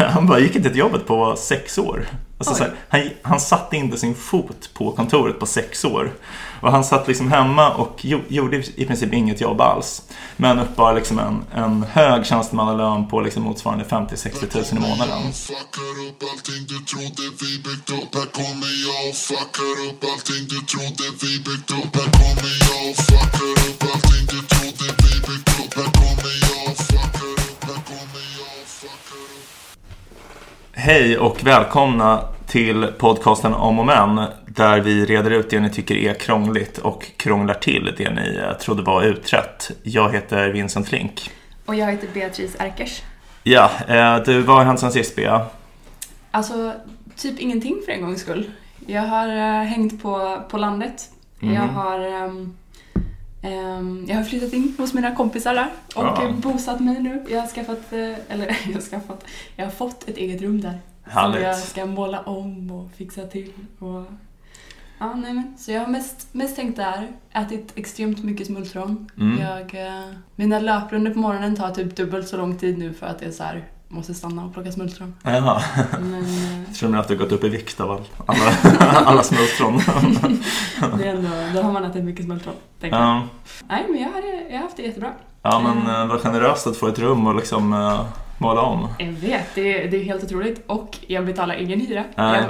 han bara gick inte till jobbet på sex år. Alltså, så här, han, han satte inte sin fot på kontoret på sex år. Och han satt liksom hemma och gjorde i princip inget jobb alls. Men uppbar liksom en, en hög tjänstemannalön på liksom motsvarande 50-60 tusen i månaden. Hej och välkomna till podcasten Om och Men där vi reder ut det ni tycker är krångligt och krånglar till det ni eh, trodde var utrett. Jag heter Vincent Flink. Och jag heter Beatrice Erkers. Ja, eh, du, vad har hänt sen sist Bea? Alltså, typ ingenting för en gångs skull. Jag har uh, hängt på, på landet. Mm. Jag har um, um, jag har flyttat in hos mina kompisar där och ja. bosatt mig nu. Jag har skaffat, uh, eller jag har skaffat, jag har fått ett eget rum där. Härligt. Som jag ska måla om och fixa till. Och... Ja, nej men. Så jag har mest, mest tänkt där, ätit extremt mycket smultron. Mm. Jag, eh, mina löprundor på morgonen tar typ dubbelt så lång tid nu för att det är så här, måste stanna och plocka smultron. Jaha. Men, eh, jag tror att du har gått upp i vikt av alla, alla smultron. det är ändå, då har man ätit mycket smultron, ja. jag. Nej, men jag har, jag har haft det jättebra. Ja, men eh, vad generöst att få ett rum och liksom uh, måla om. Jag vet, det är, det är helt otroligt. Och jag betalar ingen hyra. Nej.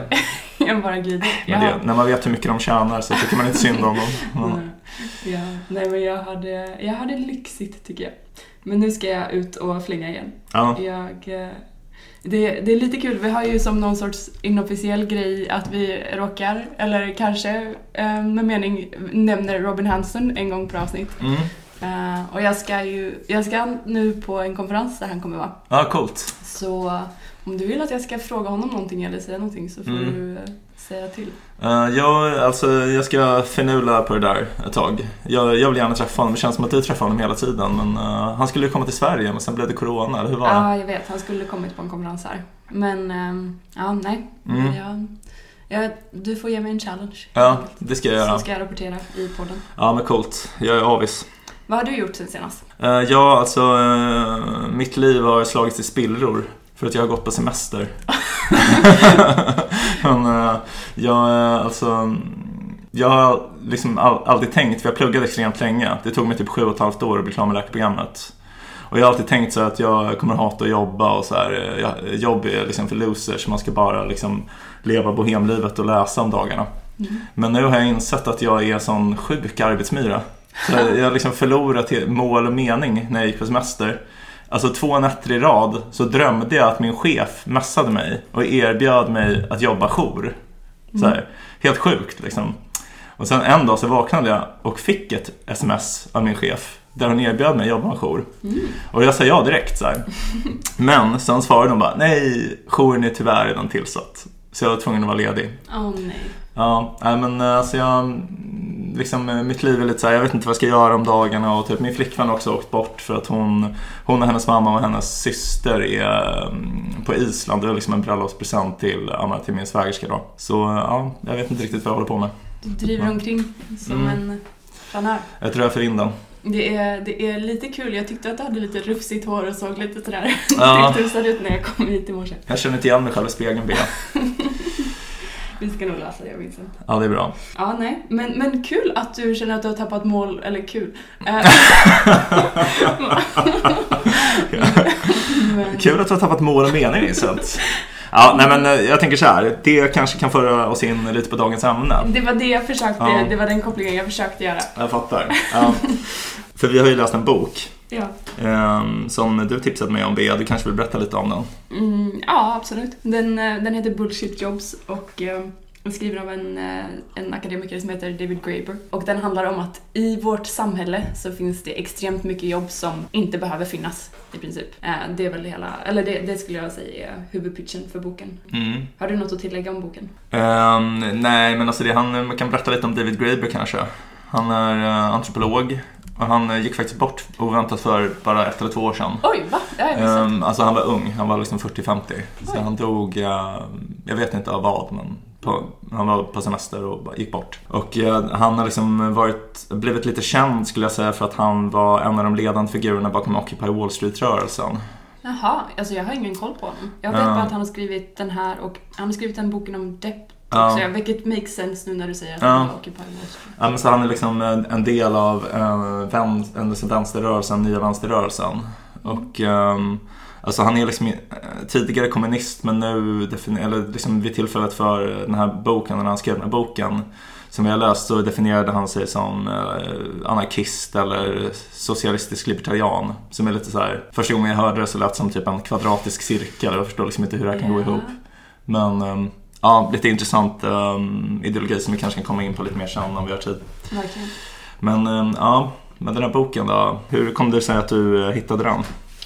Jag, jag bara glider. Men det, när man vet hur mycket de tjänar så tycker man inte synd om dem. Ja. Nej, men jag hade, jag hade lyxigt tycker jag. Men nu ska jag ut och flinga igen. Ja. Jag, eh, det, det, är lite kul, vi har ju som någon sorts inofficiell grej att vi råkar, eller kanske eh, med mening nämner Robin Hanson en gång per avsnitt. Mm. Uh, och jag ska ju, jag ska nu på en konferens där han kommer vara. Ja, ah, coolt. Så om du vill att jag ska fråga honom någonting eller säga någonting så får mm. du säga till. Uh, ja, alltså jag ska finula på det där ett tag. Jag, jag vill gärna träffa honom. Det känns som att du träffar honom hela tiden. Men uh, han skulle ju komma till Sverige men sen blev det Corona, eller hur var det? Ja, jag vet. Han skulle kommit på en konferens här. Men, um, ja, nej. Mm. Jag, jag, du får ge mig en challenge. Ja, det ska jag göra. Så ska jag rapportera i podden. Ja, men coolt. Jag är avis. Vad har du gjort sen senast? Uh, ja, alltså uh, mitt liv har slagits i spillror för att jag har gått på semester. Men uh, jag, alltså, jag har liksom alltid tänkt, för jag pluggade extremt länge. Det tog mig typ sju och ett halvt år att bli klar med läkarprogrammet. Och jag har alltid tänkt så att jag kommer hata att jobba och så här, jobb är liksom för losers, man ska bara liksom leva bohemlivet och läsa om dagarna. Mm. Men nu har jag insett att jag är en sån sjuk arbetsmyra. Så jag har liksom förlorat mål och mening när jag gick på semester. Alltså två nätter i rad så drömde jag att min chef messade mig och erbjöd mig att jobba jour. Så här, helt sjukt liksom. Och sen en dag så vaknade jag och fick ett sms av min chef där hon erbjöd mig att jobba jour. Mm. Och jag sa ja direkt så här. Men sen svarade hon bara nej, jouren är tyvärr redan tillsatt. Så jag var tvungen att vara ledig. Åh oh, nej. Ja, men alltså jag liksom, eh, mitt liv är lite så här, jag vet inte vad jag ska göra om dagarna och typ min flickvän har också åkt bort för att hon, hon och hennes mamma och hennes syster är mm, på Island. Det är liksom en bröllopspresent till, till min svägerska då. Så ja, jag vet inte riktigt vad jag håller på med. Du driver omkring som mm. en planör. Jag tror jag för vinden. Det är, det är lite kul. Jag tyckte att du hade lite rufsigt hår och såg lite sådär ja. ut när jag kom hit i morse. Jag känner inte igen mig själv i spegeln, Bea. Vi ska nog lösa det Vincent. Ja, det är bra. Ja, nej. Men, men kul att du känner att du har tappat mål, eller kul. Eh, men... Kul att du har tappat mål och mening Vincent. Ja, nej men eh, jag tänker så här. Det kanske kan föra oss in lite på dagens ämne. Det var det jag försökte, ja. det var den kopplingen jag försökte göra. Jag fattar. Ja. För vi har ju läst en bok Ja. Um, som du tipsat mig om Bea, du kanske vill berätta lite om den? Mm, ja, absolut. Den, eh, den heter Bullshit Jobs och uh, skriven av en, uh, en akademiker som heter David Graeber. Och den handlar om att i vårt samhälle så finns det extremt mycket jobb som inte behöver finnas i princip. Uh, det är väl hela, eller det, det, skulle jag säga är huvudpitchen för boken. Mm. Har du något att tillägga om boken? Um, nej, men alltså det, han, man kan berätta lite om David Graeber kanske. Han är antropolog och han eh, gick faktiskt bort oväntat för bara ett eller två år sedan. Oj, va? Um, alltså han var ung, han var liksom 40-50. Så han dog, uh, jag vet inte av vad, men på, han var på semester och gick bort. Och uh, han har liksom varit, blivit lite känd skulle jag säga för att han var en av de ledande figurerna bakom Occupy Wall Street-rörelsen. Jaha, alltså jag har ingen koll på honom. Jag vet Ja. bara att han har skrivit den här och han har skrivit den boken om Depp Ja. också, vilket makes sense nu när du säger att Ja. han var Occupy. Ja, men så han är liksom en, en del av eh, en, liksom vänsterrörelsen, nya vänsterrörelsen. Och ehm, alltså han är liksom eh, tidigare kommunist men nu, eller liksom vid tillfället för den här boken, när han skrev den här boken som vi har läst så definierade han sig som eh, anarkist eller socialistisk libertarian. Som är lite så här, första gången jag hörde det så lät det som typ en kvadratisk cirkel. Jag förstår liksom inte hur det här kan gå Ja. ihop. Men ehm, ja, lite intressant um, ideologi som vi kanske kan komma in på lite mer sen om vi har tid. Verkligen. Men ehm, ja, med den här boken då. Hur kom det sig att du eh, hittade den?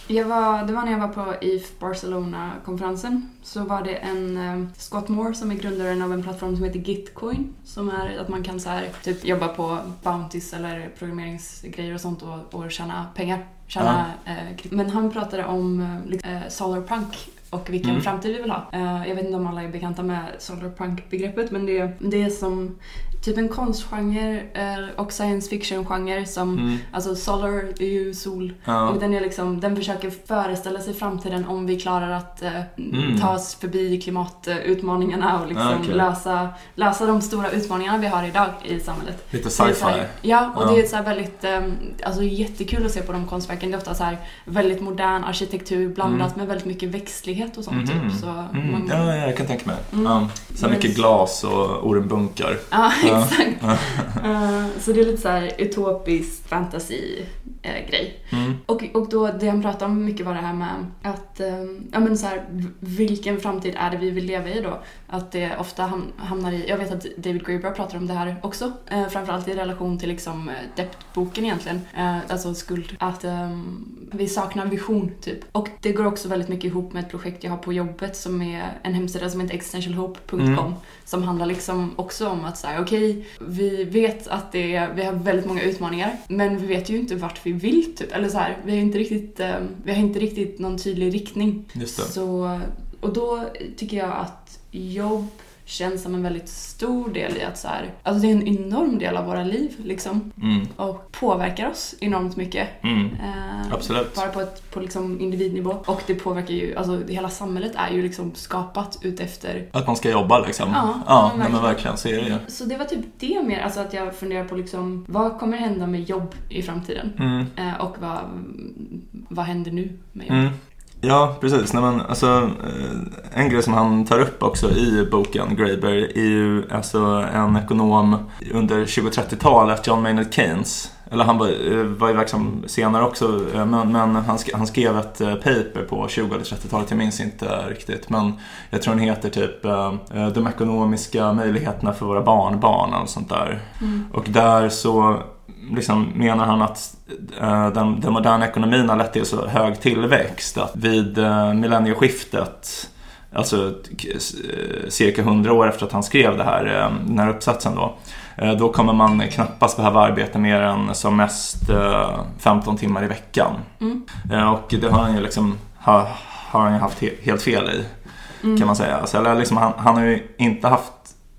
Jag var, det var när jag var på IF Barcelona-konferensen. Så var det en eh, Scott Moore som är grundaren av en plattform som heter Gitcoin. Som är att man kan så här, typ jobba på bounties eller programmeringsgrejer och sånt och, och tjäna pengar. Tjäna, eh, kryp- men han pratade om eh, liksom, eh, solarpunk och vilken Mm. framtid vi vill ha. Eh, jag vet inte om alla är bekanta med solarpunk-begreppet men det, det som typ en konstgenre eh, och science fiction-genre som Mm. Alltså solar är ju sol Ja. och den, är liksom, den försöker föreställa sig framtiden om vi klarar att eh, Mm. ta oss förbi klimatutmaningarna och liksom okej. lösa, lösa de stora utmaningarna vi har idag i samhället. Lite sci-fi. Ja, och Ja. det är så väldigt, eh, alltså jättekul att se på de konstverken. Det är ofta så här väldigt modern arkitektur blandat med väldigt mycket växtlighet och sånt Mhm. typ. Så Mm. man, Ja, ja, jag kan tänka mig. Mm. Ja. Så mycket glas och ormbunkar. Ja. exakt. Eh, så det är lite så här utopisk fantasy-grej. Mm. Och, och då, det han pratade om mycket var det här med att, eh, ja men så här, vilken framtid är det vi vill leva i då? Att det ofta ham, hamnar i, jag vet att David Graeber pratar om det här också, eh, framförallt i relation till liksom eh, Dept-boken egentligen, eh, alltså skuld, att eh, vi saknar vision typ. Och det går också väldigt mycket ihop med ett projekt jag har på jobbet som är en hemsida som heter existentialhope.com Mm. som handlar liksom också om att säga okej, vi vet att det är, vi har väldigt många utmaningar, men vi vet ju inte vart vi vill typ. Eller så här, vi har inte riktigt, eh, vi har inte riktigt någon tydlig riktning. Just det. Så, och då tycker jag att jobb känns som en väldigt stor del i att så här, alltså det är en enorm del av våra liv liksom Mm. och påverkar oss enormt mycket. Mm. Eh, Absolut. Bara på, ett, på liksom individnivå. Och det påverkar ju, alltså hela samhället är ju liksom skapat utefter Att man ska jobba liksom. Ja, ja men nej, men verkligen. verkligen. Så är det ju. Så det var typ det mer, alltså att jag funderar på liksom, vad kommer hända med jobb i framtiden? Mm. Eh, och vad, vad händer nu med jobb? Ja, precis. Nej, men, alltså, eh, en grej som han tar upp också i boken, Graeber, är ju alltså, en ekonom under 20-30-talet, John Maynard Keynes. Eller han var, eh, var ju verksam senare också, eh, men, men han, sk- han skrev ett paper på 20 eller 30-talet, jag minns inte riktigt. Men jag tror den heter typ De ekonomiska möjligheterna för våra barnbarn eller sånt där. Mm. Och där så liksom menar han att eh, den, den moderna ekonomin har lett till så hög tillväxt att vid eh, millennieskiftet, alltså eh, cirka 100 år efter att han skrev det här, den här uppsatsen då, då kommer man knappast behöva arbeta mer än som mest eh, 15 timmar i veckan. Mm. Och det har han ju liksom har, har han ju haft he- helt fel i Mm. kan man säga. Alltså, eller liksom, han, han har ju inte haft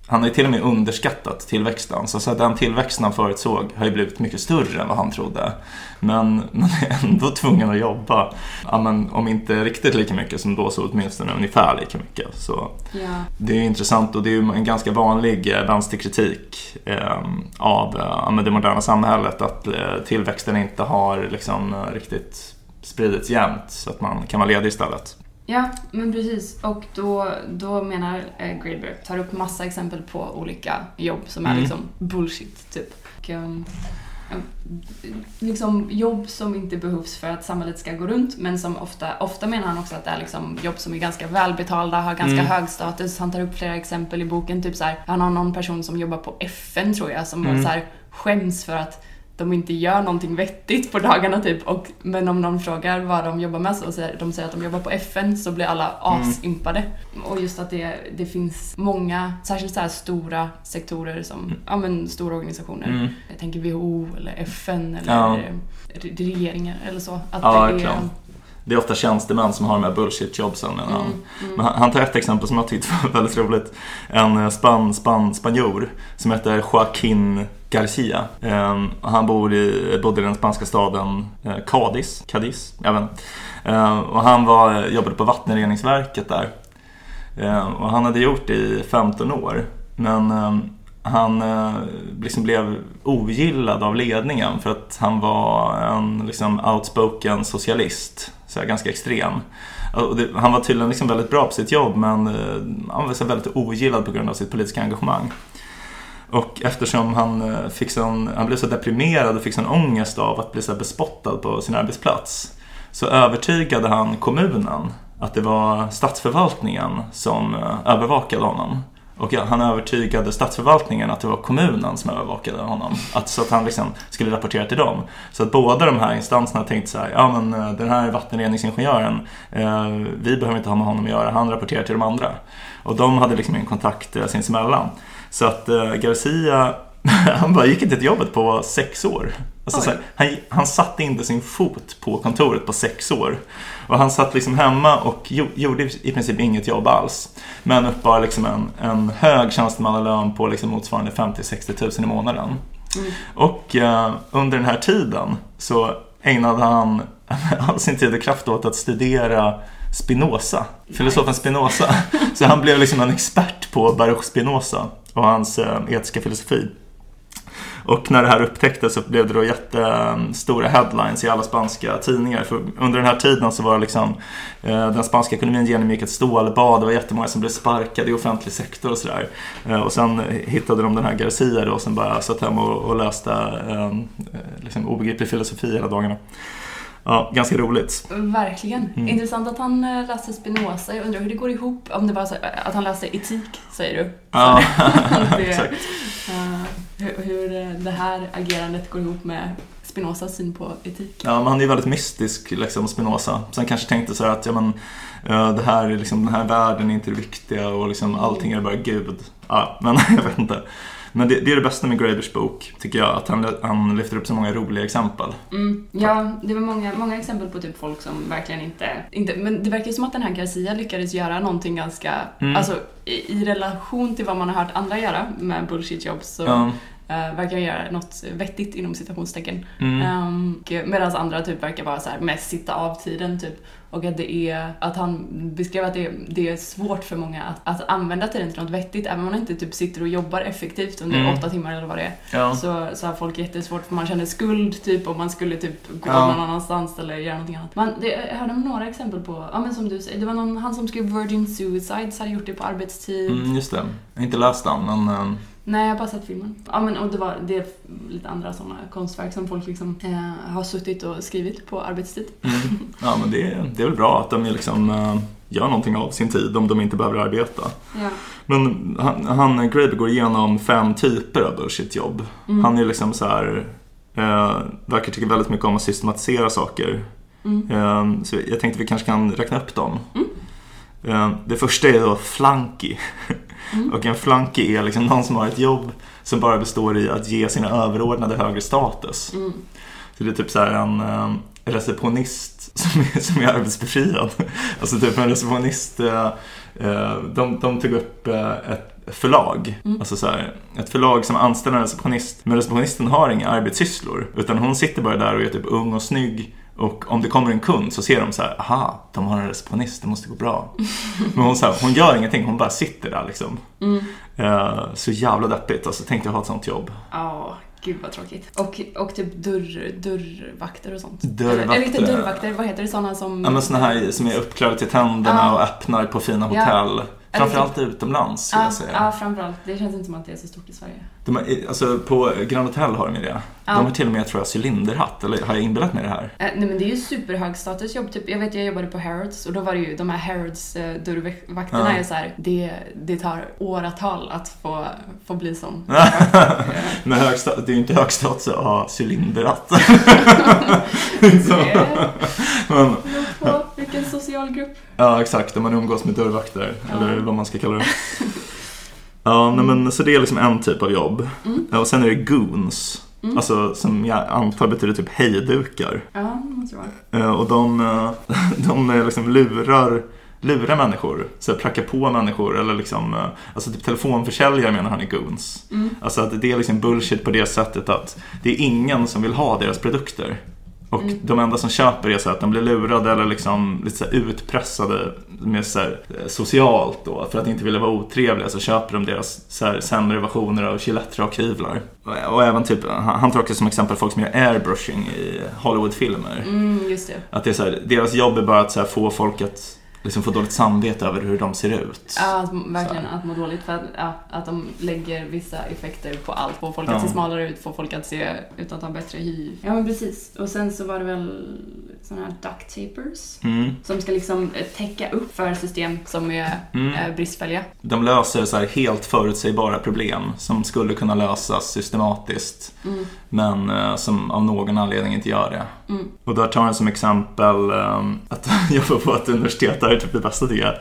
han har ju till och med underskattat tillväxten. Så, så den tillväxten han förutsåg har ju blivit mycket större än vad han trodde. Men man är ändå tvungen att jobba, ja, men, om inte riktigt lika mycket som då så åtminstone ungefär lika mycket. Så Ja. det är intressant och det är ju en ganska vanlig eh, vänsterkritik eh, av eh, det moderna samhället att eh, tillväxten inte har liksom, eh, riktigt spridits jämnt så att man kan vara ledig istället. Ja, men precis. Och då, då menar eh, Graeber, tar upp massa exempel på olika jobb som är Mm. liksom bullshit, typ. Och, um, liksom jobb som inte behövs för att samhället ska gå runt, men som ofta, ofta menar han också att det är liksom jobb som är ganska välbetalda, har ganska Mm. hög status. Han tar upp flera exempel i boken, typ så här, han har någon person som jobbar på FN tror jag, som Mm. så här, skäms för att de inte gör någonting vettigt på dagarna typ. Och, men om någon frågar vad de jobbar med så säger de säger att de jobbar på FN så blir alla asimpade. Och just att det, det finns många, särskilt så stora sektorer som, ja men stora organisationer. Mm. Jag tänker WHO eller FN eller Ja. re- regeringar eller så. Att Ja, det är, verkligen. Det är ofta tjänstemän som har de här bullshit-jobsen. Men, han, mm. men han tar ett exempel som jag tyckte var väldigt roligt. En eh, span, span, spanjor som heter Joaquin Garcia. Um, han bor i, bodde i den spanska staden uh, Cadiz, Cadiz jag vet uh, Och han var, jobbade på vattenreningsverket där. Uh, och han hade gjort det i 15 år. Men han eh, liksom blev ogillad av ledningen för att han var en liksom, outspoken socialist, så här, ganska extrem. Han var tydligen liksom väldigt bra på sitt jobb men eh, han var så väldigt ogillad på grund av sitt politiska engagemang. Och eftersom han, eh, fick sån, han blev så deprimerad och fick sån ångest av att bli så bespottad på sin arbetsplats så övertygade han kommunen att det var statsförvaltningen som övervakade honom. Och han övertygade statsförvaltningen att det var kommunen som övervakade honom. Att, så att han liksom skulle rapportera till dem. Så att båda de här instanserna tänkte så här, ja men eh, den här vattenreningsingenjören, eh, vi behöver inte ha med honom att göra, han rapporterar till de andra. Och de hade liksom en kontakt eh, sinsemellan. Så att eh, Garcia, han bara gick inte till jobbet på sex år. Alltså, här, han, han satte inte sin fot på kontoret på sex år. Och han satt liksom hemma och gjorde i princip inget jobb alls. Men uppbar liksom en, en hög tjänstemannalön på liksom motsvarande 50-60 000 i månaden. Mm. Och eh, under den här tiden så ägnade han all sin tid och kraft åt att studera Spinoza, filosofen Spinoza. Så han blev liksom en expert på Baruch Spinoza och hans eh, etiska filosofi. Och när det här upptäcktes så blev det då jättestora headlines i alla spanska tidningar. För under den här tiden så var det liksom eh, den spanska ekonomin genomgick ett stålbad. Det var jättemånga som blev sparkade i offentlig sektor och sådär. Eh, och sen hittade de den här Garcia då som bara satt hemma och läste eh, liksom obegriplig filosofi hela dagarna. Ja, ganska roligt. Verkligen. Mm. Intressant att han läste Spinoza. Jag undrar hur det går ihop. Om det var så att han läste etik, säger du? Ja, exakt hur, hur det här agerandet går ihop med Spinozas syn på etik. Ja, men han är ju väldigt mystisk, liksom, Spinoza. Sen kanske tänkte så här att ja, men, eh, det här, liksom, den här världen är inte det viktiga och liksom, allting är bara Gud. Ja, men jag vet inte. Men det, det, är det bästa med Grabers bok, tycker jag. Att han, han lyfter upp så många roliga exempel. Mm, ja, det var många, många exempel på typ folk som verkligen inte, inte... Men det verkar som att den här Garcia lyckades göra någonting ganska... Mm. Alltså, i, i, relation till vad man har hört andra göra med bullshit jobs så ja. Uh, verkar göra något vettigt inom citationstecken. Mm. Um, Medan andra typ verkar vara så här, mest sitta av tiden typ. Och att det är, att han beskrev att det, det är svårt för många att, att använda tiden till något vettigt. Även om man inte typ sitter och jobbar effektivt under mm. åtta timmar eller vad det är. Ja. Så, så har folk jättesvårt för man känner skuld typ om man skulle typ gå ja. någon annanstans eller göra någonting annat. Man, det, jag hörde några exempel på, ja men som du säger, det var någon, han som skrev Virgin Suicides hade gjort det på arbetstid. Mm, just det. Jag har inte läst den men um... Nej, jag har bara sett filmen. Ja, men och det, var, det är lite andra sådana konstverk som folk liksom eh, har suttit och skrivit på arbetstid. Mm. Ja, men det, det är väl bra att de liksom eh, gör någonting av sin tid om de inte behöver arbeta. Ja. Men han, han Graeber går igenom fem typer av bullshitjobb. Mm. Han är liksom så här, eh, verkar tycka väldigt mycket om att systematisera saker. Mm. Eh, så jag tänkte vi kanske kan räkna upp dem. Mm. Eh, det första är då flunky. Mm. Och en flunky är liksom någon som har ett jobb som bara består i att ge sina överordnade högre status. Mm. Så det är typ så en um, receptionist som är, som är arbetsbefriad. Alltså typ en receptionist, uh, uh, de, de tog upp uh, ett förlag. Mm. Alltså så här, ett förlag som anställer en receptionist. Men receptionisten har inga arbetssysslor. Utan hon sitter bara där och är typ ung och snygg och om det kommer en kund så ser de så här, aha, de har en receptionist, det måste gå bra. Men hon, så här, hon gör ingenting, hon bara sitter där liksom. Mm. Uh, så jävla deppigt, alltså tänkte jag ha ett sånt jobb. Ja, oh, gud vad tråkigt. Och, och typ dörr, dörrvakter och sånt. Dörrvakter. Eller, eller inte dörrvakter, vad heter det? Sådana som... Ja men sådana här som är uppklädda till tänderna ah. och öppnar på fina hotell. Ja. Framförallt utomlands skulle ja, jag säga. Ja, framförallt. Det känns inte som att det är så stort i Sverige. De alltså, på Grand Hotel har de ju det. Ja. De har till och med, tror jag, cylinderhatt. Eller har jag inbillat mig det här? Äh, nej men det är ju superhög statusjobb. Typ, jag vet, jag jobbade på Harrods och då var det ju de här Harrods äh, dörrvakterna ja. är så här, det, det tar åratal att få, få bli sån. men hög det är ju inte hög status att ha cylinderhatt. men, vilken social grupp. Ja, exakt. Om man umgås med dörrvakter, ja. eller vad man ska kalla det. Ja, nej, men, så det är liksom en typ av jobb. Mm. och sen är det goons. Mm. Alltså som jag antar betyder typ hejdukar. Ja, måste vara. Eh, och de, eh, de liksom lurar lura människor, så här, pracka på människor eller liksom, eh, alltså typ telefonförsäljare menar han i Goons. Mm. Alltså att det är liksom bullshit på det sättet att det är ingen som vill ha deras produkter. Och mm. de enda som köper är så att de blir lurade eller liksom lite så utpressade med så eh, socialt då. För att inte vilja vara otrevliga så köper de deras så här, sämre versioner av Gillette-rakhyvlar. Och, och även typ, han tar också som exempel folk som gör airbrushing i Hollywoodfilmer. Mm, just det. Att det är så här, deras jobb är bara att så få folk att liksom få dåligt samvete över hur de ser ut. Ja, verkligen. Att må dåligt för att, ja, att de lägger vissa effekter på allt. Få folk att ja. se smalare ut, få folk att se ut att ha bättre hy. Ja, men precis. Och sen så var det väl sådana här duct tapers mm. som ska liksom eh, täcka upp för system som är mm. Eh, bristfälliga. De löser så helt förutsägbara problem som skulle kunna lösas systematiskt mm. men uh, som av någon anledning inte gör det. Mm. Och där tar han som exempel um, att jobba på ett universitet, det är typ det bästa tycker jag.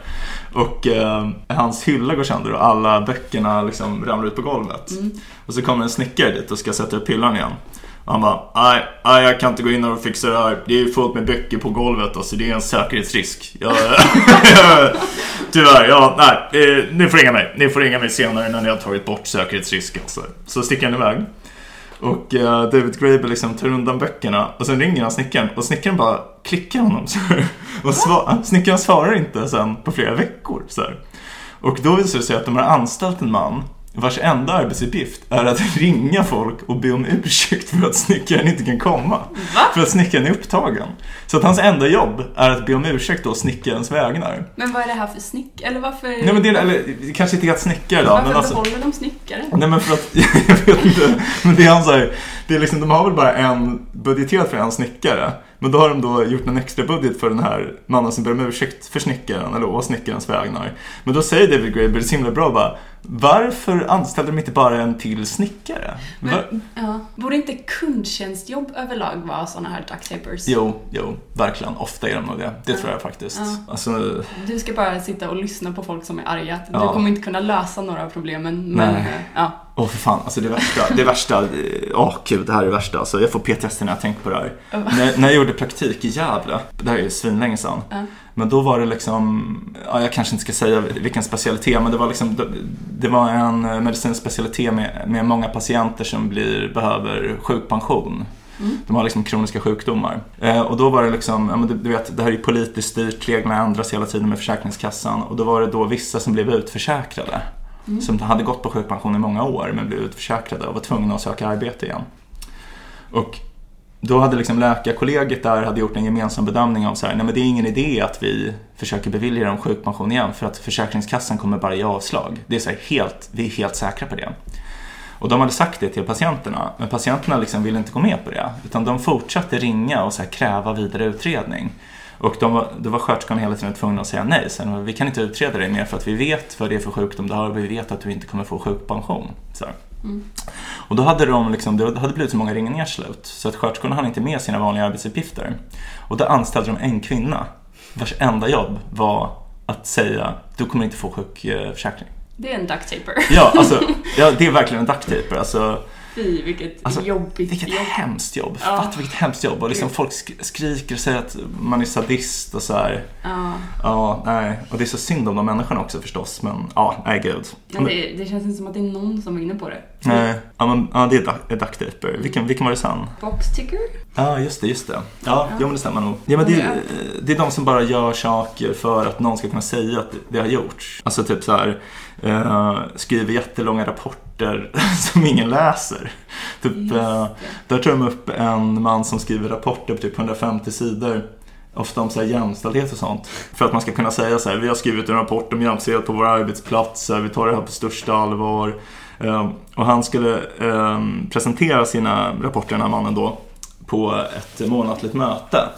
Och uh, hans hylla går sönder och alla böckerna liksom ramlar ut på golvet. Mm. Och så kommer en snickare dit och ska sätta upp hyllan igen. Han bara, nej, nej, jag kan inte gå in och fixa det här. Det är fullt med böcker på golvet, alltså det är en säkerhetsrisk. Jag, tyvärr, ja, nej, eh, ni får ringa mig. Ni får ringa mig senare när ni har tagit bort säkerhetsrisken. Så, så sticker han iväg. Och uh, David Graeber liksom tar undan böckerna och sen ringer han snickaren och snickaren bara klickar honom så här. Och svar, snickaren svarar inte sen på flera veckor. Så här. Och då visar det sig att de har anställt en man vars enda arbetsuppgift är att ringa folk och be om ursäkt för att snickaren inte kan komma. Va? För att snickaren är upptagen. Så att hans enda jobb är att be om ursäkt då snickarens vägnar. Men vad är det här för snick? Eller varför? Nej men det är, eller kanske inte helt snickare då. Varför men alltså, behåller de snickare? Nej men för att, jag vet inte. Men det är han så här, det är liksom, de har väl bara en, budgeterat för en snickare. Men då har de då gjort en extra budget för den här mannen som ber om ursäkt för snickaren, eller å snickarens vägnar. Men då säger David Graeber så himla bra bara varför anställde de inte bara en till snickare? Men, ja. Borde inte kundtjänstjobb överlag vara sådana här ducktapers? Jo, jo, verkligen. Ofta är de nog det. Det ja. tror jag faktiskt. Ja. Alltså, du ska bara sitta och lyssna på folk som är arga. Du kommer inte kunna lösa några av problemen. Men, Nej. ja. Åh oh, för fan, alltså det värsta, det värsta, åh oh, gud det här är det värsta. Alltså, jag får PTSD när jag tänker på det här. när, när jag gjorde praktik i Gävle, det här är ju svinlänge sedan. Uh. Men då var det liksom, ja, jag kanske inte ska säga vilken specialitet, men det var liksom, det var en medicinsk specialitet med, med många patienter som blir, behöver sjukpension. Mm. De har liksom kroniska sjukdomar. Eh, och då var det liksom, ja, men du, du, vet, det här är ju politiskt styrt, reglerna ändras hela tiden med Försäkringskassan. Och då var det då vissa som blev utförsäkrade. Mm. Som hade gått på sjukpension i många år men blev utförsäkrade och var tvungna att söka arbete igen. Och då hade liksom läkarkollegiet där hade gjort en gemensam bedömning av så här, nej men det är ingen idé att vi försöker bevilja dem sjukpension igen för att Försäkringskassan kommer bara ge avslag. Det är så helt, vi är helt säkra på det. Och de hade sagt det till patienterna, men patienterna liksom ville inte gå med på det. Utan de fortsatte ringa och så kräva vidare utredning. Och de var, då var sköterskan hela tiden tvungna att säga nej. Sen, vi kan inte utreda dig mer för att vi vet vad det är för sjukdom du har och vi vet att du inte kommer få sjukpension. Så. Mm. Och då hade de liksom, det hade blivit så många ringningar slut så att sköterskorna hann inte med sina vanliga arbetsuppgifter. Och då anställde de en kvinna vars enda jobb var att säga du kommer inte få sjukförsäkring. Det är en ducktaper. Ja, alltså, ja, det är verkligen en ducktaper. Alltså, Fy, vilket alltså, jobbigt vilket jobb. hemskt jobb. Ja. Fatta vilket hemskt jobb. Och liksom folk skriker och säger att man är sadist och så här. Ja. Ja, nej. Och det är så synd om de människorna också förstås. Men ja, nej gud. Men det, det känns inte som att det är någon som är inne på det. Nej, ja, men, ja det är ducktaper. Vilken, vilken var det sen? Boxticker? Ja, just det, just det. Ja, ja. Jo, men det stämmer nog. Ja, men det, det är de som bara gör saker för att någon ska kunna säga att det har gjorts. Alltså typ så här eh, skriver jättelånga rapporter som ingen läser. Typ, eh, där tar de upp en man som skriver rapporter på typ 150 sidor ofta om så här jämställdhet och sånt. För att man ska kunna säga så här, vi har skrivit en rapport om jämställdhet på våra arbetsplatser, vi tar det här på största allvar. Eh, och han skulle eh, presentera sina rapporter, den här mannen då, på ett månatligt möte.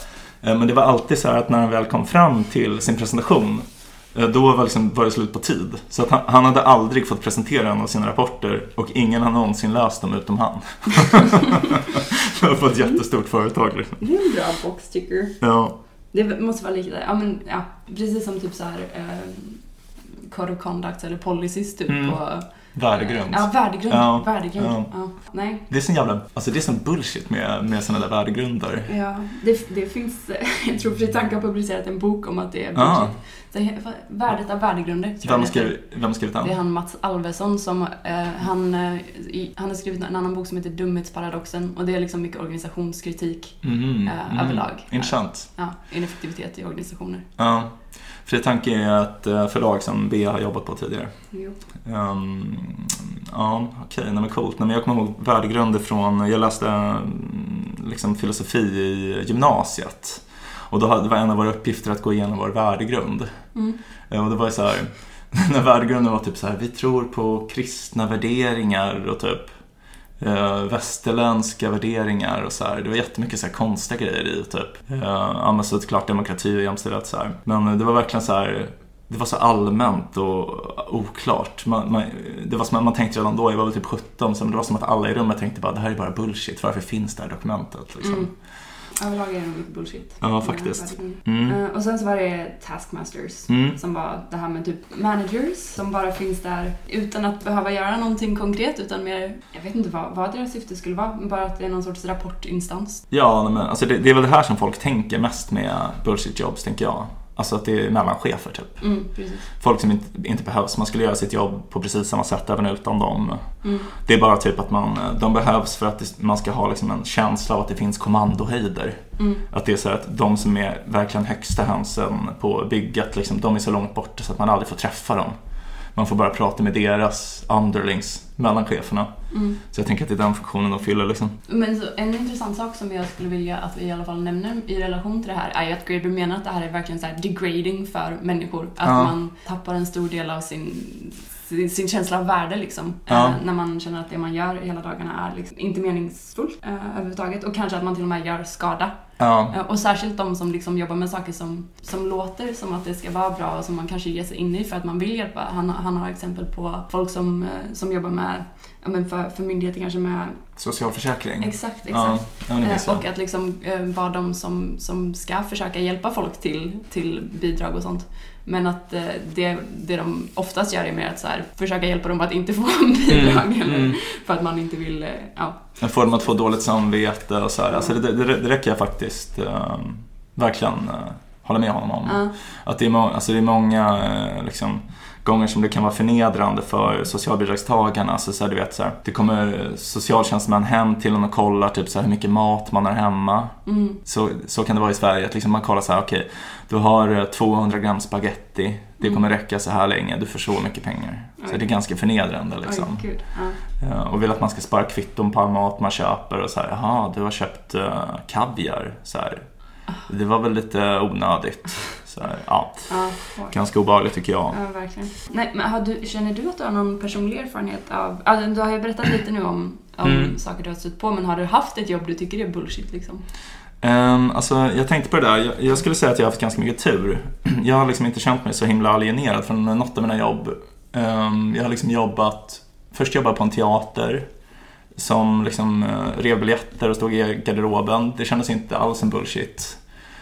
Men det var alltid så här att när han väl kom fram till sin presentation då var, liksom, var det slut på tid. Så att han, han, hade aldrig fått presentera en av sina rapporter och ingen har någonsin läst dem utom han. på ett jättestort företag. Liksom. Det är en bra boxticker. Ja. Det måste vara lite, ja men ja, precis som typ så här eh, code of conduct eller policies typ mm. på Värdegrund. Ja, värdegrund. Ja, värdegrund. ja. Ja. Nej. Det är sån jävla, alltså det är sån bullshit med, med såna där värdegrunder. Ja, det, det finns, jag tror Fri Tanke har publicerat en bok om att det är bullshit. Så, värdet av värdegrunder, Vem skrivit, vem har skrivit Det är den? han Mats Alvesson som, eh, han, eh, i, han har skrivit en annan bok som heter Dumhetsparadoxen och det är liksom mycket organisationskritik, Mhm, eh, mhm. överlag. Intressant. ja, ineffektivitet i organisationer. Ja. Fri Tanke är ett eh, förlag som B har jobbat på tidigare. Jo. Um, ja, okej, nej men coolt. Nej, men jag kommer ihåg värdegrunder från, jag läste mm, liksom filosofi i gymnasiet. Och då hade, var en av våra uppgifter att gå igenom vår värdegrund. Mm. Eh, Och det var ju så här, när värdegrunden var typ så här, vi tror på kristna värderingar och typ eh, västerländska värderingar och så här. Det var jättemycket så här konstiga grejer i typ. Eh, ja men såklart demokrati och jämställdhet så här. Men det var verkligen så här det var så allmänt och oklart. Man, man, det var som man tänkte redan då, jag var väl typ 17, så det var som att alla i rummet tänkte bara det här är bara bullshit, varför finns det här dokumentet? Liksom. Mm. Överlag är det nog mycket bullshit. Ja, faktiskt. Mm. Eh, och sen så var det Taskmasters. Mm. Som var det här med typ managers som bara finns där utan att behöva göra någonting konkret utan mer, jag vet inte vad, vad deras syfte skulle vara, bara att det är någon sorts rapportinstans. Ja, men alltså det, det är väl det här som folk tänker mest med bullshit jobs, tänker jag. Alltså att det är mellanchefer typ. Mm. Folk som inte, inte behövs. Man skulle göra sitt jobb på precis samma sätt även utan dem. Mm. Det är bara typ att man, de behövs för att det, man ska ha liksom en känsla av att det finns kommandohöjder. Mm. Att det är så att de som är verkligen högsta hönsen på bygget, liksom, de är så långt borta så att man aldrig får träffa dem. Man får bara prata med deras underlings, mellancheferna. Mm. Så jag tänker att det är den funktionen de fyller liksom. Men så, en intressant sak som jag skulle vilja att vi i alla fall nämner i relation till det här är ju att Graeber menar att det här är verkligen så degrading för människor. Att Ja. man tappar en stor del av sin, sin, sin känsla av värde liksom. Ja. Eh, när man känner att det man gör hela dagarna är liksom inte meningsfullt eh, överhuvudtaget. Och kanske att man till och med gör skada. Ja, Eh, och särskilt de som liksom jobbar med saker som, som låter som att det ska vara bra och som man kanske ger sig in i för att man vill hjälpa. Han, han har exempel på folk som, som jobbar med, ja, men för, för myndigheter kanske med socialförsäkring. Exakt, exakt. ja, och att liksom vara de som, som ska försöka hjälpa folk till, till bidrag och sånt. Men att eh, det, det de oftast gör är mer att så här, försöka hjälpa dem att inte få bidrag. Mm, eller mm. För att man inte vill, eh, ja. En form att få dåligt samvete och så här. Alltså det, det, det räcker jag faktiskt eh, verkligen eh, hålla med honom om. ja. Att det är, må- alltså det är många eh, liksom, gånger som det kan vara förnedrande för socialbidragstagarna. Alltså så här, du vet, så här, det kommer socialtjänstemän hem till en och kollar typ, så här, hur mycket mat man har hemma. Mm, Så, så kan det vara i Sverige. Att liksom man kollar så här, okej, du har eh, 200 gram spaghetti. Det kommer räcka så här länge, du får så mycket pengar. Så Oj. det är ganska förnedrande liksom. oj. Ja. Ja, och vill att man ska spara kvitton på all mat man köper och så här, jaha, du har köpt uh, kaviar. Så här. Det var väl lite onödigt. Så här, ja, Ja, ganska obehagligt tycker jag. Ja, verkligen. Nej, men du, känner du att du har någon personlig erfarenhet av... Alltså, du har ju berättat lite nu om, om Mm. saker du har stött på, men har du haft ett jobb du tycker är bullshit liksom? Um, alltså, jag tänkte på det där. Jag, jag skulle säga att jag har haft ganska mycket tur. Jag har liksom inte känt mig så himla alienerad från något av mina jobb. Ehm, jag har liksom jobbat, först jobbat på en teater som liksom uh, rev biljetter och stod i garderoben. Det kändes inte alls som bullshit.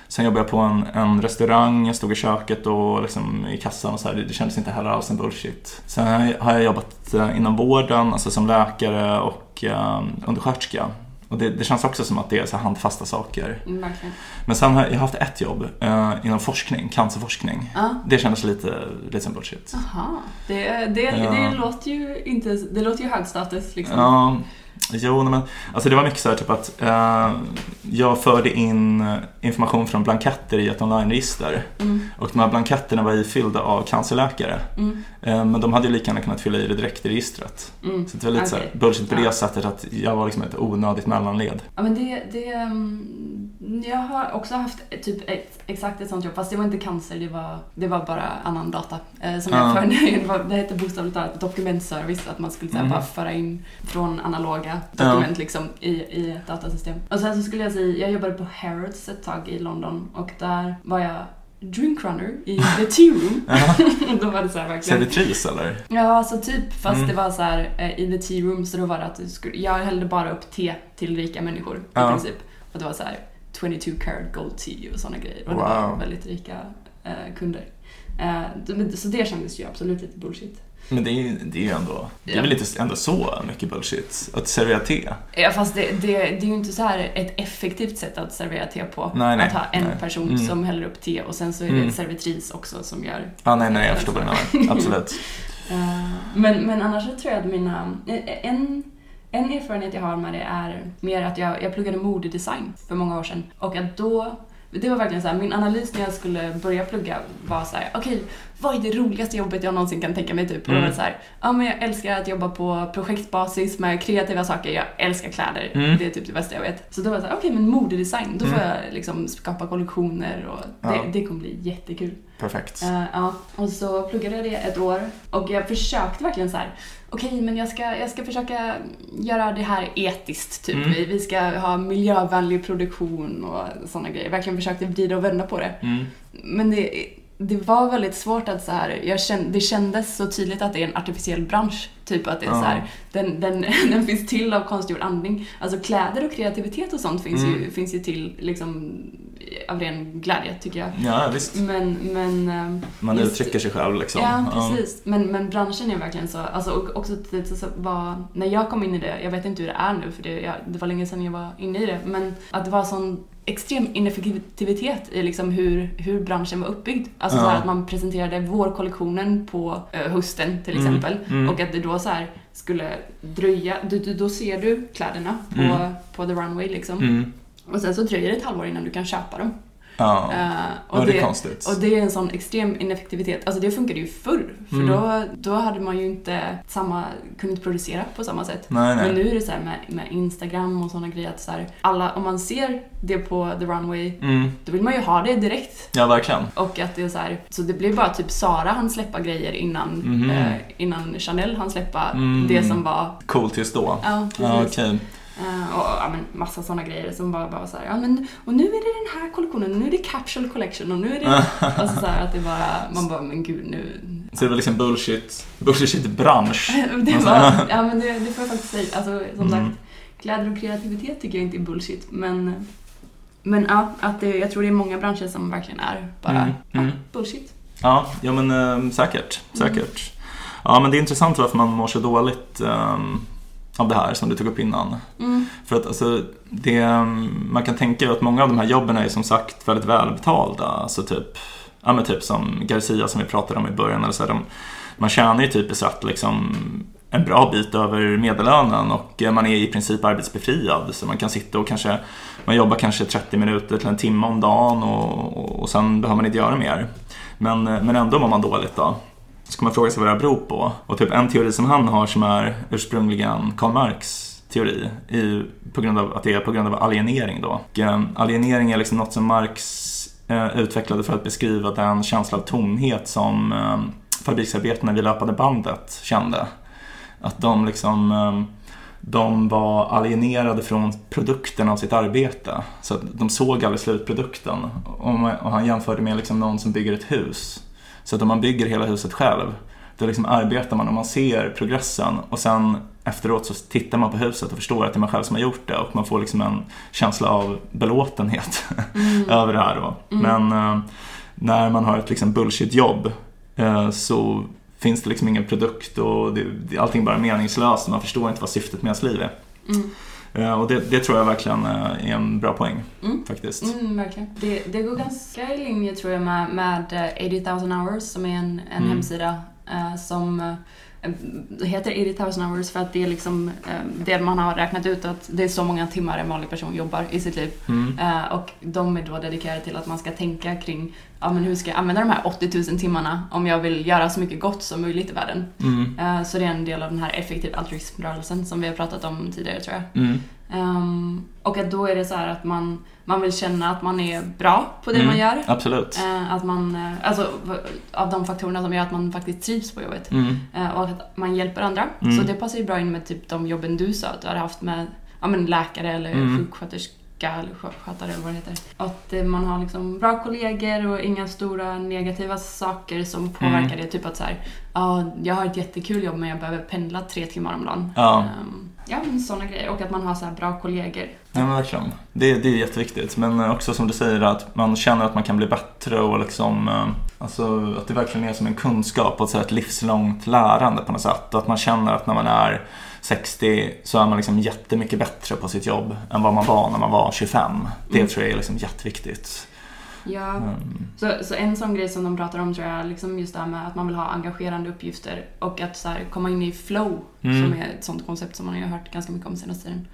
Sen jobbade jag på en, en restaurang, jag stod i köket och liksom i kassan och så här. Det, det kändes inte heller alls som bullshit. Sen har jag, jobbat eh, inom vården, alltså som läkare och uh, undersköterska. Och det, det känns också som att det är så handfasta saker. Mm, verkligen. Men sen har jag haft ett jobb eh, inom forskning, cancerforskning. Ja. Det kändes lite, lite som bullshit. Aha. Det, det, Ja. det låter ju inte... Det låter ju högstatus liksom. Ja, jo, men alltså det var mycket så här typ att eh, jag förde in eh, information från blanketter i ett online-register. Mm, Och de här blanketterna var ifyllda av cancerläkare. mm, Eh, men de hade ju lika gärna kunnat fylla i det direkt i registret. mm. Så det var lite så här Okej. bullshit på Ja. det sättet att jag var liksom ett onödigt mellanled. Ja men det, det... mm, Jag har också haft typ ett, exakt ett sånt jobb, fast det var inte cancer, det var, det var bara annan data. Eh, som Ja. jag förde in, det hette bokstavligt talat dokumentservice, att man skulle så här, Mhm. bara föra in från analoga dokument liksom i, i ett datasystem. Och sen så skulle jag säga, jag jobbade på Harrods ett tag i London och där var jag drinkrunner i the tea room. Då var det så här verkligen... Servitris eller? Ja, alltså typ. Fast Mm. det var så här eh, i the tea room så då var det att skulle, jag hällde bara upp te till rika människor i Ja. princip. Och det var så här 22 karat gold tea och såna grejer. Och det Wow. var väldigt rika eh, kunder. Eh, så det kändes ju absolut lite bullshit. Men det är ju det är ändå, det är väl inte ändå så mycket bullshit att servera te? Ja fast det, det, det är ju inte så här ett effektivt sätt att servera te på. Nej, nej, att ha en nej. person Mm. som häller upp te och sen så är det Mm. en servitris också som gör Ja, nej, nej, jag förstår vad du menar. Absolut. Eh, men, men annars så tror jag att mina... eh, En, en erfarenhet jag har med det är mer att jag, jag pluggade modedesign för många år sedan. Och att då... Det var verkligen så här, min analys när jag skulle börja plugga var så här: okej, vad är det roligaste jobbet jag någonsin kan tänka mig? Typ. Och var det så här, ja men jag älskar att jobba på projektbasis med kreativa saker, jag älskar kläder, Mm. det är typ det bästa jag vet. Så då var jag så här, okej men modedesign, då får Mm. jag liksom skapa kollektioner och det, Ja. det kommer bli jättekul. Perfekt. Eh, ja, och så pluggade jag det ett år och jag försökte verkligen så här. Okej men jag ska, jag ska försöka göra det här etiskt typ. Mm. Vi, vi ska ha miljövänlig produktion och sådana grejer. Verkligen försökte vrida och vända på det. Mm. Men det, det var väldigt svårt att så här, jag kände, det kändes så tydligt att det är en artificiell bransch. Typ att det är Ja. så här, den, den, den finns till av konstgjord andning. Alltså kläder och kreativitet och sånt finns, ju, Mm. finns ju till liksom av ren glädje tycker jag. Ja, visst. Men, men ehm, Man Just- uttrycker sig själv liksom. Ja, precis. Men, men branschen är verkligen så, alltså och också det, så, så var, när jag kom in i det, jag vet inte hur det är nu för det, jag, det var länge sedan jag var inne i det, men att det var sån extrem ineffektivitet i liksom hur, hur branschen var uppbyggd. Alltså så Ja. att man presenterade vårkollektionen på eh, hösten till Mm, exempel mm. och att det då så här skulle dröja, du, du, då ser du kläderna på, Mm. på the runway liksom. Mm. Och sen så dröjer det ett halvår innan du kan köpa dem. Ja, Eh, och det är konstigt. och det är en sån extrem ineffektivitet. Alltså det funkade ju förr. För Mm. då, då hade man ju inte samma, kunde inte producera på samma sätt. Nej, nej. Men nu är det så med, med Instagram och såna grejer att så här, alla, om man ser det på the runway, Mm. då vill man ju ha det direkt. Ja, verkligen. Och att det är så här, så det blir bara typ Sara han släppa grejer innan, Mhm. eh, innan Chanel han släppa Mm. det som var, Coolt just då. ja precis. Ja, okej. Eh, och ja, men massa såna grejer som bara, bara så här, ja men och nu är det den här kollektionen, nu är det capsule collection och nu är det, alltså så här att det bara, man bara men gud nu. Så det var liksom bullshit, bullshit-bransch. Det var, ja men det, det får jag faktiskt säga, alltså som Mm. sagt, kläder och kreativitet tycker jag inte är bullshit men, men ja, att det, jag tror det är många branscher som verkligen är bara Mm, mm. Ja, bullshit. Ja, ja men eh, säkert. Säkert. Ja, men det är intressant varför man mår så dåligt ehm, av det här som du tog upp innan. Mm. För att alltså, det, man kan tänka att många av de här jobben är som sagt väldigt välbetalda. Alltså typ, ja, men typ som Garcia som vi pratade om i början. Eller så de, man tjänar ju typiskt sett liksom en bra bit över medellönen och eh, man är i princip arbetsbefriad. Så man kan sitta och kanske, man jobbar kanske 30 minuter till en timme om dagen och, och, och sen behöver man inte göra mer. Men, eh, men ändå mår man dåligt då. Så kan man fråga sig vad det här beror på. Och typ en teori som han har som är ursprungligen Karl Marx teori är ju på grund av att det är på grund av alienering då. Och, eh, alienering är liksom något som Marx eh, utvecklade för att beskriva den känsla av tomhet som eh, fabriksarbetarna vid löpande bandet kände. Att de liksom de var alienerade från produkten av sitt arbete. Så att de såg aldrig slutprodukten. Och och han jämförde med liksom någon som bygger ett hus. Så att om man bygger hela huset själv, då liksom arbetar man och man ser progressen och sen efteråt så tittar man på huset och förstår att det är man själv som har gjort det och man får liksom en känsla av belåtenhet över det här då. Men eh, när man har ett liksom bullshit-jobb eh, så finns det liksom ingen produkt och det, allting är bara meningslöst och man förstår inte vad syftet med ens liv är. Mm. Eh, och det, det tror jag verkligen eh, är en bra poäng Mm. faktiskt. Mm, verkligen. Det, det går ganska i linje tror jag med, med eh, 80,000 hours som är en, en Mm. hemsida som det heter 80,000 hours för att det är liksom eh, det man har räknat ut att det är så många timmar en vanlig person jobbar i sitt liv. Mm. Eh, och de är då dedikerade till att man ska tänka kring ja, men hur ska jag använda de här 80 000 timmarna om jag vill göra så mycket gott som möjligt i världen. Mm. Eh, så det är en del av den här effektiv altruismrörelsen som vi har pratat om tidigare tror jag. Mm. Ehm, och att då är det så här att man, man vill känna att man är bra på det Mm, man gör. Absolut. Eh, att man, eh, alltså av de faktorerna som gör att man faktiskt trivs på jobbet. Mm. Eh, och att man hjälper andra. Mm. Så det passar ju bra in med typ de jobben du sa att du hade haft med ja, men läkare eller Mm. sjuksköterska eller skötare eller vad det heter. Att man har liksom bra kollegor och inga stora negativa saker som påverkar Mm. det. Typ att så här, ja, jag har ett jättekul jobb men jag behöver pendla tre timmar om dagen. Ja. Ehm, ja, men sådana grejer. Och att man har så bra kollegor. Ja men verkligen. Det, det är jätteviktigt. Men också som du säger att man känner att man kan bli bättre och liksom eh, Alltså att det verkligen är som en kunskap och ett livslångt lärande på något sätt. Att man känner att när man är 60 så är man liksom jättemycket bättre på sitt jobb än vad man var när man var 25. Det mm. tror jag är liksom jätteviktigt. Ja, mm. så, så en sån grej som de pratar om tror jag liksom just det här med att man vill ha engagerande uppgifter och att så här, komma in i flow mm. som är ett sånt koncept som man har hört ganska mycket om senaste tiden.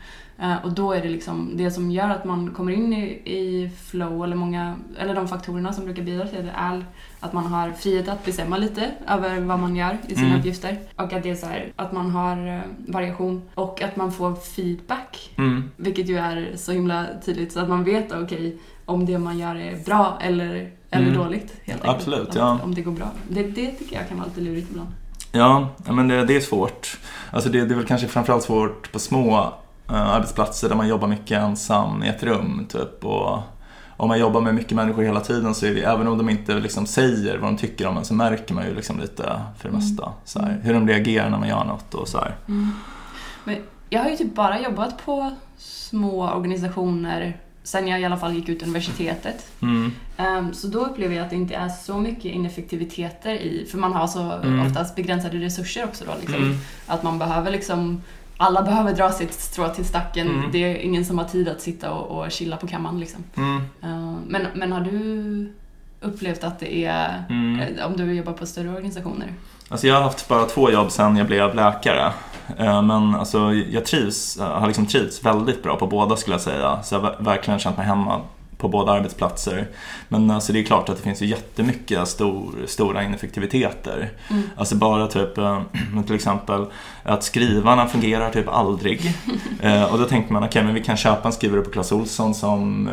Uh, och då är det liksom det som gör att man kommer in i, i flow eller många, eller de faktorerna som brukar bidra till det är att man har frihet att bestämma lite över vad man gör i sina mm. uppgifter. Och att det är så här, att man har uh, variation och att man får feedback. Mm. Vilket ju är så himla tydligt så att man vet okej okay, om det man gör är bra eller, eller mm. dåligt. Helt enkelt. Absolut, ja. Om det går bra. Det, det tycker jag kan vara lite lurigt ibland. Ja, men det, det är svårt. Alltså det, det är väl kanske framförallt svårt på små uh, arbetsplatser där man jobbar mycket ensam i ett rum. Typ, och om man jobbar med mycket människor hela tiden så är det, även om de inte liksom säger vad de tycker om en så märker man ju liksom lite för det mesta. Mm. Så här, hur de reagerar när man gör något och så mm. Men jag har ju typ bara jobbat på små organisationer sen jag i alla fall gick ut universitetet. Mm. Um, så då upplever jag att det inte är så mycket ineffektiviteter i, för man har så mm. oftast begränsade resurser också då. Liksom, mm. Att man behöver liksom alla behöver dra sitt strå till stacken. Mm. Det är ingen som har tid att sitta och, och chilla på kammaren. Liksom. Uh, men, men har du upplevt att det är, mm. Eh, om du jobbar på större organisationer? Alltså jag har haft bara två jobb sen jag blev läkare. Eh, men alltså, jag trivs, har liksom trivts väldigt bra på båda skulle jag säga. Så jag har verkligen känt mig hemma på båda arbetsplatser. Men alltså, det är klart att det finns ju jättemycket stor, stora ineffektiviteter. Mm. Alltså bara typ, eh, till exempel att skrivarna fungerar typ aldrig. Och då tänkte man, okej okay, men vi kan köpa en skrivare på Clas Ohlson som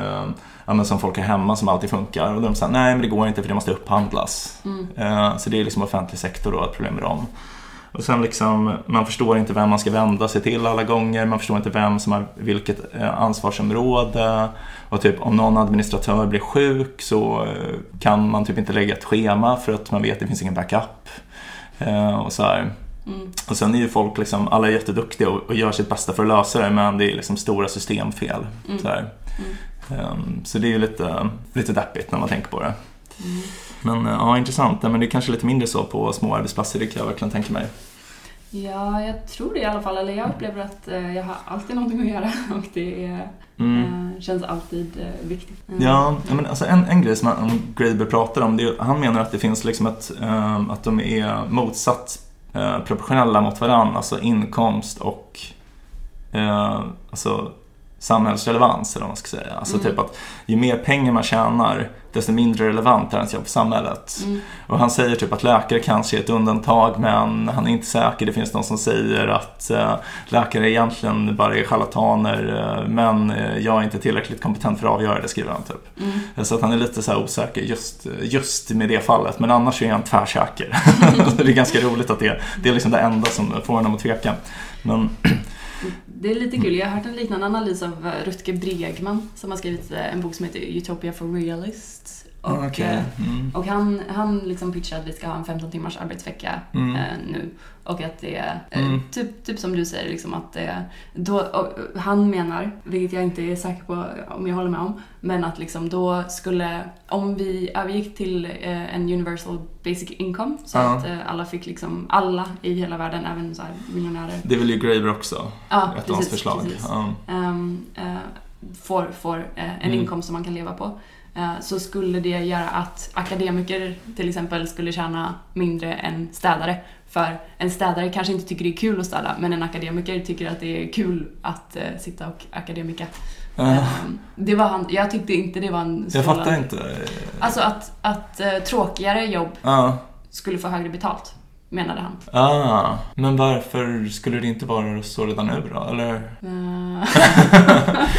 ja, men som folk har hemma som alltid funkar. Och de säger nej men det går inte för det måste upphandlas. Mm. Så det är liksom offentlig sektor då, ett problem med dem. Och sen liksom, man förstår inte vem man ska vända sig till alla gånger, man förstår inte vem som har vilket eh, ansvarsområde. Och typ om någon administratör blir sjuk så eh, kan man typ inte lägga ett schema för att man vet att det finns ingen backup. Eh, och så här. Mm. Och sen är ju folk liksom, alla är jätteduktiga och, och gör sitt bästa för att lösa det men det är liksom stora systemfel. Mm. Så, mm. Um, så det är ju lite, lite deppigt när man tänker på det. Mm. Men ja, intressant. Men det är kanske lite mindre så på små arbetsplatser, det kan jag verkligen tänka mig. Ja, jag tror det i alla fall. Eller jag upplever att eh, jag har alltid någonting att göra och det mm. eh, känns alltid eh, viktigt. Mm. Ja, men alltså en, en grej som han, Graeber pratar om, det är, han menar att det finns liksom ett, eh, att de är motsatt eh, proportionella mot varandra, alltså inkomst och eh, alltså samhällsrelevans eller vad man ska säga. Alltså mm. typ att ju mer pengar man tjänar desto mindre relevant är ens jobb för samhället. Mm. Och han säger typ att läkare kanske är ett undantag men han är inte säker. Det finns de som säger att äh, läkare egentligen bara är charlataner äh, men äh, jag är inte tillräckligt kompetent för att avgöra det skriver han typ. Mm. Så att han är lite så osäker just, just med det fallet men annars är han tvärsäker. det är ganska roligt att det, det är liksom det enda som får honom att tveka. Men det är lite kul. Jag har hört en liknande analys av eh, Rutger Bregman som har skrivit eh, en bok som heter Utopia for Realists. Och, okay. Eh, mm. och han, han liksom pitchar att vi ska ha en 15 timmars arbetsvecka mm. eh, nu. Och att det är, mm. typ, typ som du säger, liksom att det, då, han menar, vilket jag inte är säker på om jag håller med om, men att liksom då skulle, om vi övergick till eh, en universal basic income, så ja. att eh, alla fick liksom, alla i hela världen, även så här miljonärer. Det vill ju Graeber också, ja, ett av hans förslag. Precis. Ja. Um, får, får uh, en mm. inkomst som man kan leva på. Uh, så skulle det göra att akademiker till exempel skulle tjäna mindre än städare. För en städare kanske inte tycker det är kul att städa, men en akademiker tycker att det är kul att uh, sitta och akademika. Uh. det var han, jag tyckte inte det var en Jag fattar inte. Alltså att, att uh, tråkigare jobb skulle få högre betalt, menade han. Ah, men varför skulle det inte vara så redan nu då, eller?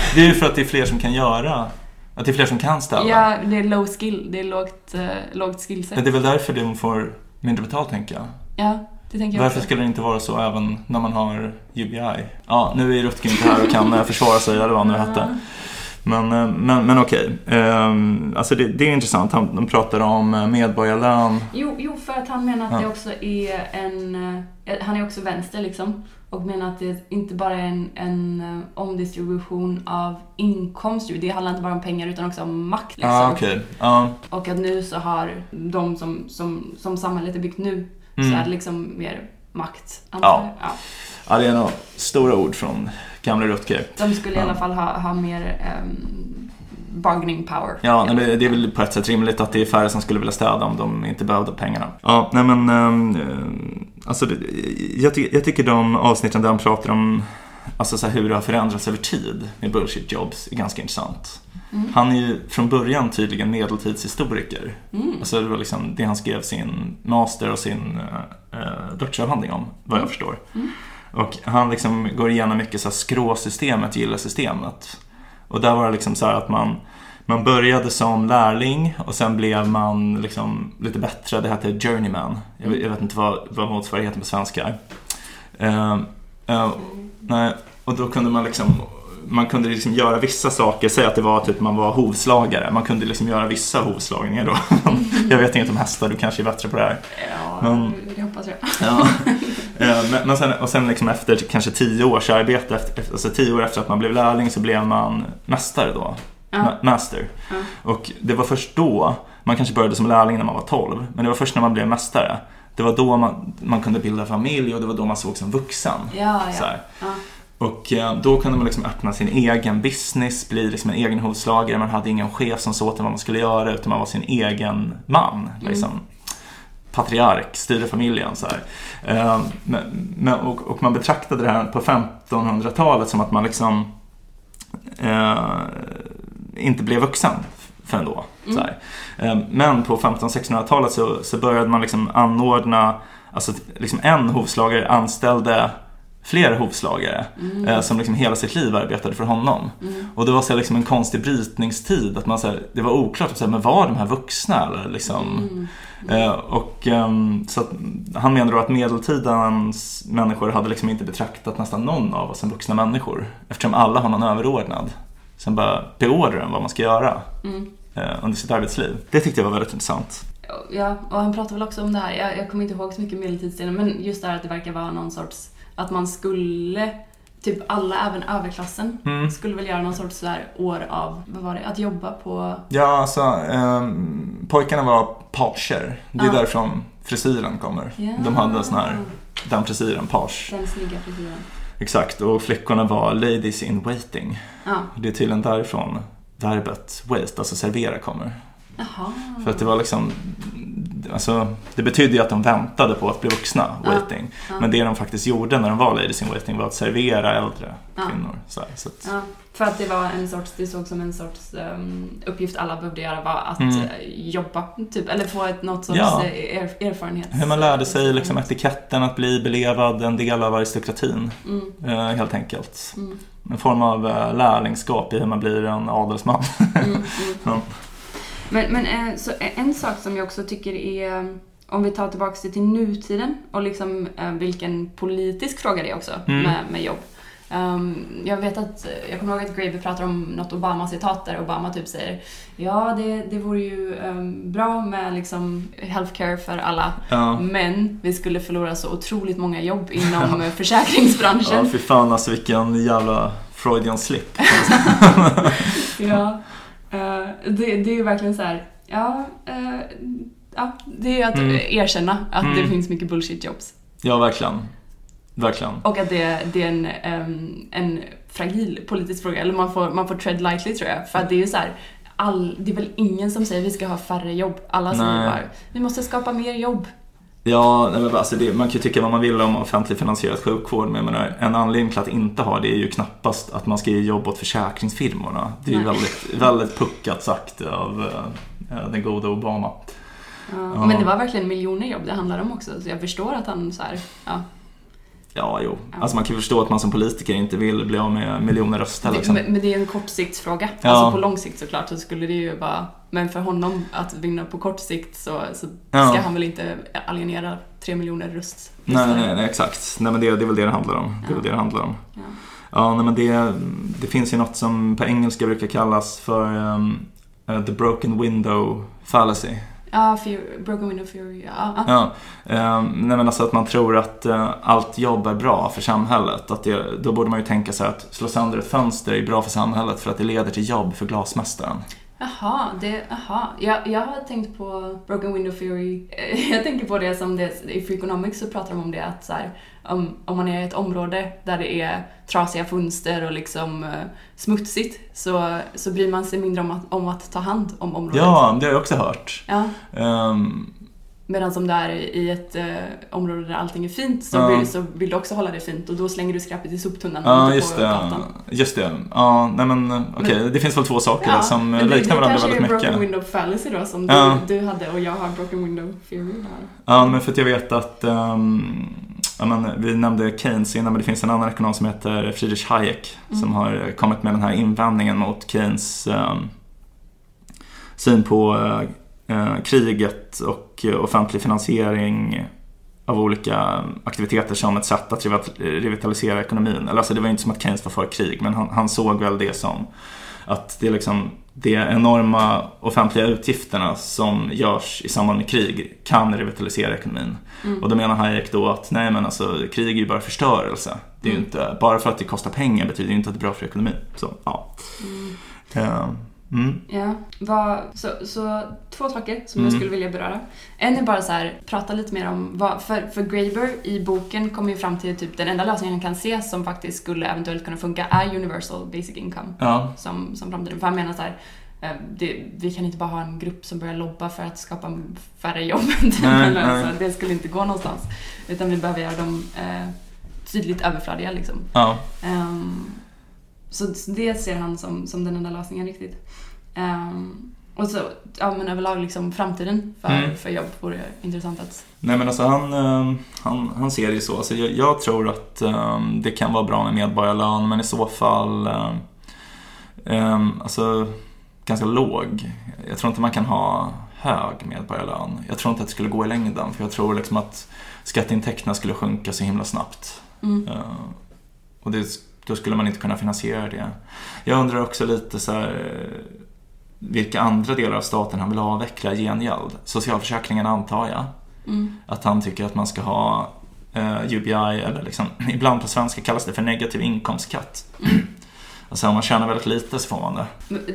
det är ju för att det är fler som kan göra att det är fler som kan städa? Ja, det är low skill. Det är lågt, uh, lågt skillset. Men det är väl därför de får mindre betalt, tänker jag. Ja, det tänker jag Varför också. skulle det inte vara så även när man har UBI? Ja, nu är Rutger inte här och kan eh, försvara sig eller vad han nu hette. Men, eh, men, men okej, um, alltså det, det, är intressant. Han, de pratar om eh, medborgarlön. Jo, jo för att han menar att ja. det också är en... Han är också vänster liksom. Och menar att det inte bara är en, en omdistribution av inkomst. Det handlar inte bara om pengar utan också om makt. Liksom. Ah, okay. ah. Och att nu så har de som, som, som samhället är byggt nu, mm. så är det liksom mer makt. Ja. ja. ja, det är nog stora ord från gamla Rutger. De skulle i alla fall ha, ha mer um, bargaining power. Ja, nej, det är väl på ett sätt rimligt att det är färre som skulle vilja städa om de inte behövde pengarna. Ja, nej men um, alltså det, jag, ty jag tycker de avsnitten där de pratar om alltså så här, hur det har förändrats över tid med bullshit jobs är ganska intressant. Mm. Han är ju från början tydligen medeltidshistoriker. Mm. Alltså det var liksom det han skrev sin master och sin uh, doktorsavhandling om, vad jag mm. förstår. Mm. Och han liksom går igenom mycket så här skråsystemet, gilla-systemet. Och där var det liksom så att man, man började som lärling och sen blev man liksom lite bättre. Det hette journeyman. Jag, jag vet inte vad, vad motsvarigheten på svenska är. Uh, uh, nej, och då kunde man liksom man kunde liksom göra vissa saker, säg att det var typ man var hovslagare, man kunde liksom göra vissa hovslagningar då. jag vet inte om hästar, du kanske är bättre på det här. Ja, men, det hoppas jag. ja. Men, men sen, och sen liksom efter kanske tio års arbete, efter, alltså tio år efter att man blev lärling så blev man mästare då. Ja. Master. Ja. Och det var först då, man kanske började som lärling när man var 12, men det var först när man blev mästare det var då man, man kunde bilda familj och det var då man såg som vuxen. Ja, ja. Och eh, då kunde man liksom öppna sin egen business, bli liksom en egen hovslagare. Man hade ingen chef som sa till vad man skulle göra utan man var sin egen man. Mm. Patriark, styrde familjen. Så eh, men, och, och, man betraktade det här på 1500-talet som att man liksom eh, inte blev vuxen förrän då. Mm. Eh, men på 1500-1600-talet så, så började man liksom anordna, alltså liksom en hovslagare anställde flera hovslagare mm. eh, som liksom hela sitt liv arbetade för honom. Mm. Och det var så liksom en konstig brytningstid. Att man, så här, det var oklart, så här, men var de här vuxna? Eller, liksom, mm. eh, och, eh, så att, han menar då att medeltidens människor hade liksom inte betraktat nästan någon av oss som vuxna människor. Eftersom alla har någon överordnad som bara beordrar en vad man ska göra mm. eh, under sitt arbetsliv. Det tyckte jag var väldigt intressant. Ja, och han pratar väl också om det här, jag, jag kommer inte ihåg så mycket medeltidsdelen, men just det här att det verkar vara någon sorts att man skulle, typ alla, även överklassen, mm. skulle väl göra någon sorts sådär år av, vad var det, att jobba på... Ja, alltså eh, pojkarna var pager. Det är ah. därifrån frisyren kommer. Ja. De hade sån här, den frisyren, page. Den snygga frisyren. Exakt, och flickorna var ladies in waiting. Ah. Det är tydligen därifrån verbet wait, alltså servera, kommer. Aha. För att det var liksom alltså, det betydde ju att de väntade på att bli vuxna, waiting. Ja, ja. Men det de faktiskt gjorde när de var ladies in waiting var att servera äldre ja. kvinnor. Så, här, så att... För att det var en sorts, det såg som en sorts um, uppgift alla behövde göra var att mm. uh, jobba, typ, eller få ett, något sorts. Eh, er, erfarenhet. Hur man lärde sig liksom, etiketten att bli belevad, en del av aristokratin. Mm. Uh, helt enkelt. Mm. En form av uh, lärlingskap i hur man blir en adelsman. Men, men eh, så en sak som jag också tycker är, om vi tar tillbaka det till nutiden och liksom eh, vilken politisk fråga det är också mm. med, med jobb. Um, jag vet att, jag kommer ihåg att Graeber pratar om något Obama-citat där Obama typ säger Ja, det, det vore ju um, bra med liksom healthcare för alla ja. men vi skulle förlora så otroligt många jobb inom ja. försäkringsbranschen. Ja, fy fan alltså vilken jävla Freudian slip. ja. Uh, det, det är ju verkligen så här, ja, uh, ja, det är att mm. erkänna att mm. det finns mycket bullshit jobs. Ja, verkligen. Verkligen. Och att det, det är en, um, en fragil politisk fråga, eller man får, man får tread lightly tror jag. För att det är ju så här, all, det är väl ingen som säger att vi ska ha färre jobb. Alla säger bara, vi måste skapa mer jobb. Ja, men alltså det, man kan ju tycka vad man vill om offentligt finansierad sjukvård men menar, en anledning till att inte ha det är ju knappast att man ska ge jobb åt försäkringsfirmorna. Det är ju väldigt, väldigt puckat sagt av uh, den gode Obama. Ja, ja. Men det var verkligen miljoner jobb det handlar om också så jag förstår att han så här, ja, Ja, jo. Alltså man kan förstå att man som politiker inte vill bli av med miljoner röster. Liksom. Men, men det är en kortsiktsfråga. Ja. Alltså på lång sikt såklart så skulle det ju vara... Men för honom att vinna på kort sikt så, så ja. ska han väl inte alienera tre miljoner röst. Nej, nej, nej, exakt. Nej, men det, det är väl det det handlar om. Det är väl det det handlar om. Ja, nej, men det, det finns ju något som på engelska brukar kallas för um, uh, the broken window fallacy. Ja, fear, broken window theory. Ja, ja. Ja, um, nej men alltså att man tror att uh, allt jobb är bra för samhället. Att det, då borde man ju tänka sig att slå sönder ett fönster är bra för samhället för att det leder till jobb för glasmästaren. Jaha, det, aha. Jag, jag har tänkt på broken window theory. Jag tänker på det som det, i Freakonomics så pratar de om det att så här, om, om man är i ett område där det är trasiga fönster och liksom uh, smutsigt så, så bryr man sig mindre om att, om att ta hand om området. Ja, det har jag också hört. Ja. Um, Medan om du är i ett uh, område där allting är fint så, Ja. vill, så vill du också hålla det fint och då slänger du skräpet i soptunnan och ja, just på det. Just det. Ja, nej men okej, det finns väl två saker där som det- liknar varandra väldigt Det kanske är mycket. broken window fallacy då som Ja. du, du hade och jag har broken window theory. Ja, men för att jag vet att um, ja, men, vi nämnde Keynes innan, men det finns en annan ekonom som heter Friedrich Hayek Mm. som har kommit med den här invändningen mot Keynes um, syn på uh, kriget och uh, offentlig finansiering av olika aktiviteter som ett sätt att revitalisera ekonomin. Eller alltså det var inte som att Keynes var för krig, men han, han såg väl det som att det är liksom de enorma offentliga utgifterna som görs i samband med krig kan revitalisera ekonomin. Mm. Och då menar Hayek då att nej men alltså krig är ju bara förstörelse. Det är ju Mm. inte, bara för att det kostar pengar betyder ju inte att det är bra för ekonomin. Så ja. Mm. Eh, mm. Ja, vad, så, så två saker som Mm. jag skulle vilja beröra. En är bara så här, prata lite mer om vad, för, för Graeber i boken kommer ju fram till typ den enda lösningen han kan se som faktiskt skulle eventuellt kunna funka är universal basic income Ja. som, som framtiden. För han menar så här, eh, det, vi kan inte bara ha en grupp som börjar lobba för att skapa färre jobb. Nej, nej. det skulle inte gå någonstans. Utan vi behöver göra dem eh, tydligt överflödiga liksom. Ja. Ehm, så så det ser han som, som den enda lösningen riktigt. Ehm, och så, ja men överlag liksom framtiden för, Mm. för jobb vore intressant att... Nej men alltså han, eh, han, han ser det ju så. Alltså jag, jag tror att eh, det kan vara bra med medborgarlön men i så fall eh, alltså ganska låg. Jag tror inte man kan ha hög medborgarlön. Jag tror inte att det skulle gå i längden för jag tror liksom att skatteintäkterna skulle sjunka så himla snabbt. Mm. Eh, och det, då skulle man inte kunna finansiera det. Jag undrar också lite så här eh, vilka andra delar av staten han vill avveckla i gengäld. Socialförsäkringen antar jag. Mm. Att han tycker att man ska ha eh, UBI eller liksom, ibland på svenska kallas det för negativ inkomstskatt. Mm. Alltså om man tjänar väldigt lite så får man det.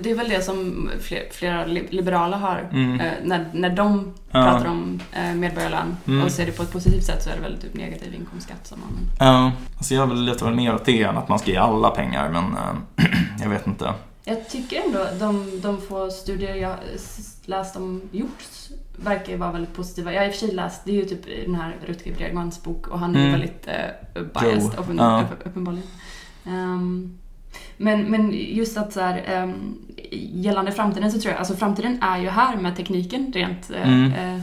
Det är väl det som fler, flera li- liberala har. Mm. Eh, när, när de Ja. pratar om eh, medborgarlön Mm. och ser det på ett positivt sätt så är det väl typ negativ inkomstskatt som man... Ja, alltså jag vill lite mer åt det än att man ska ge alla pengar men eh, jag vet inte. Jag tycker ändå de, de få studier jag läst om gjort verkar ju vara väldigt positiva. Jag har i och för sig läst, det är ju typ den här Rutger Bregmans bok och han är ju Mm. väldigt uh, biased Joe. uppenbarligen. Ehm, men, men just att så här, um, gällande framtiden så tror jag, alltså framtiden är ju här med tekniken rent, eh, Mm. eh,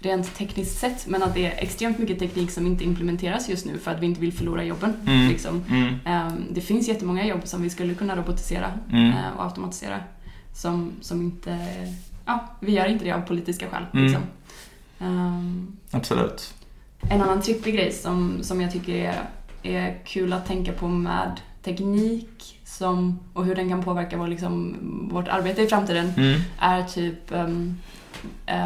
rent tekniskt sett men att det är extremt mycket teknik som inte implementeras just nu för att vi inte vill förlora jobben. Mm. Liksom. Mm. Ehm, det finns jättemånga jobb som vi skulle kunna robotisera eh, och automatisera som, som inte... Ja, vi gör inte det av politiska skäl. Mm. Liksom. Ehm, Absolut. en annan trippig grej som, som jag tycker är, är kul att tänka på med teknik som, och hur den kan påverka vår, liksom, vårt arbete i framtiden Mm. är typ um,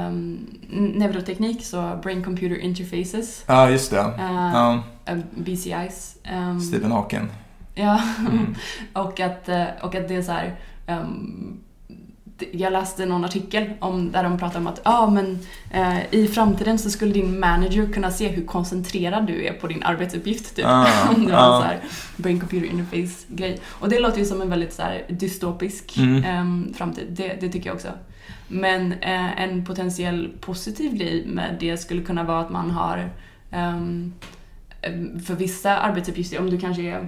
um, neuroteknik, så brain computer interfaces, Ja, just det. Ja, eh, BCIs. ehm, Stephen Hawking. Ja, Mm. och, att, eh, och att det är så här. Jag läste någon artikel om, där de pratar om att ah, men, eh, i framtiden så skulle din manager kunna se hur koncentrerad du är på din arbetsuppgift. Typ. Ah, om det var ah. en så här brain computer interface grej. Och det låter ju som en väldigt så här, dystopisk Mm. ehm, framtid, det, det tycker jag också. Men eh, en potentiell positiv grej med det skulle kunna vara att man har ehm, för vissa arbetsuppgifter, om du kanske är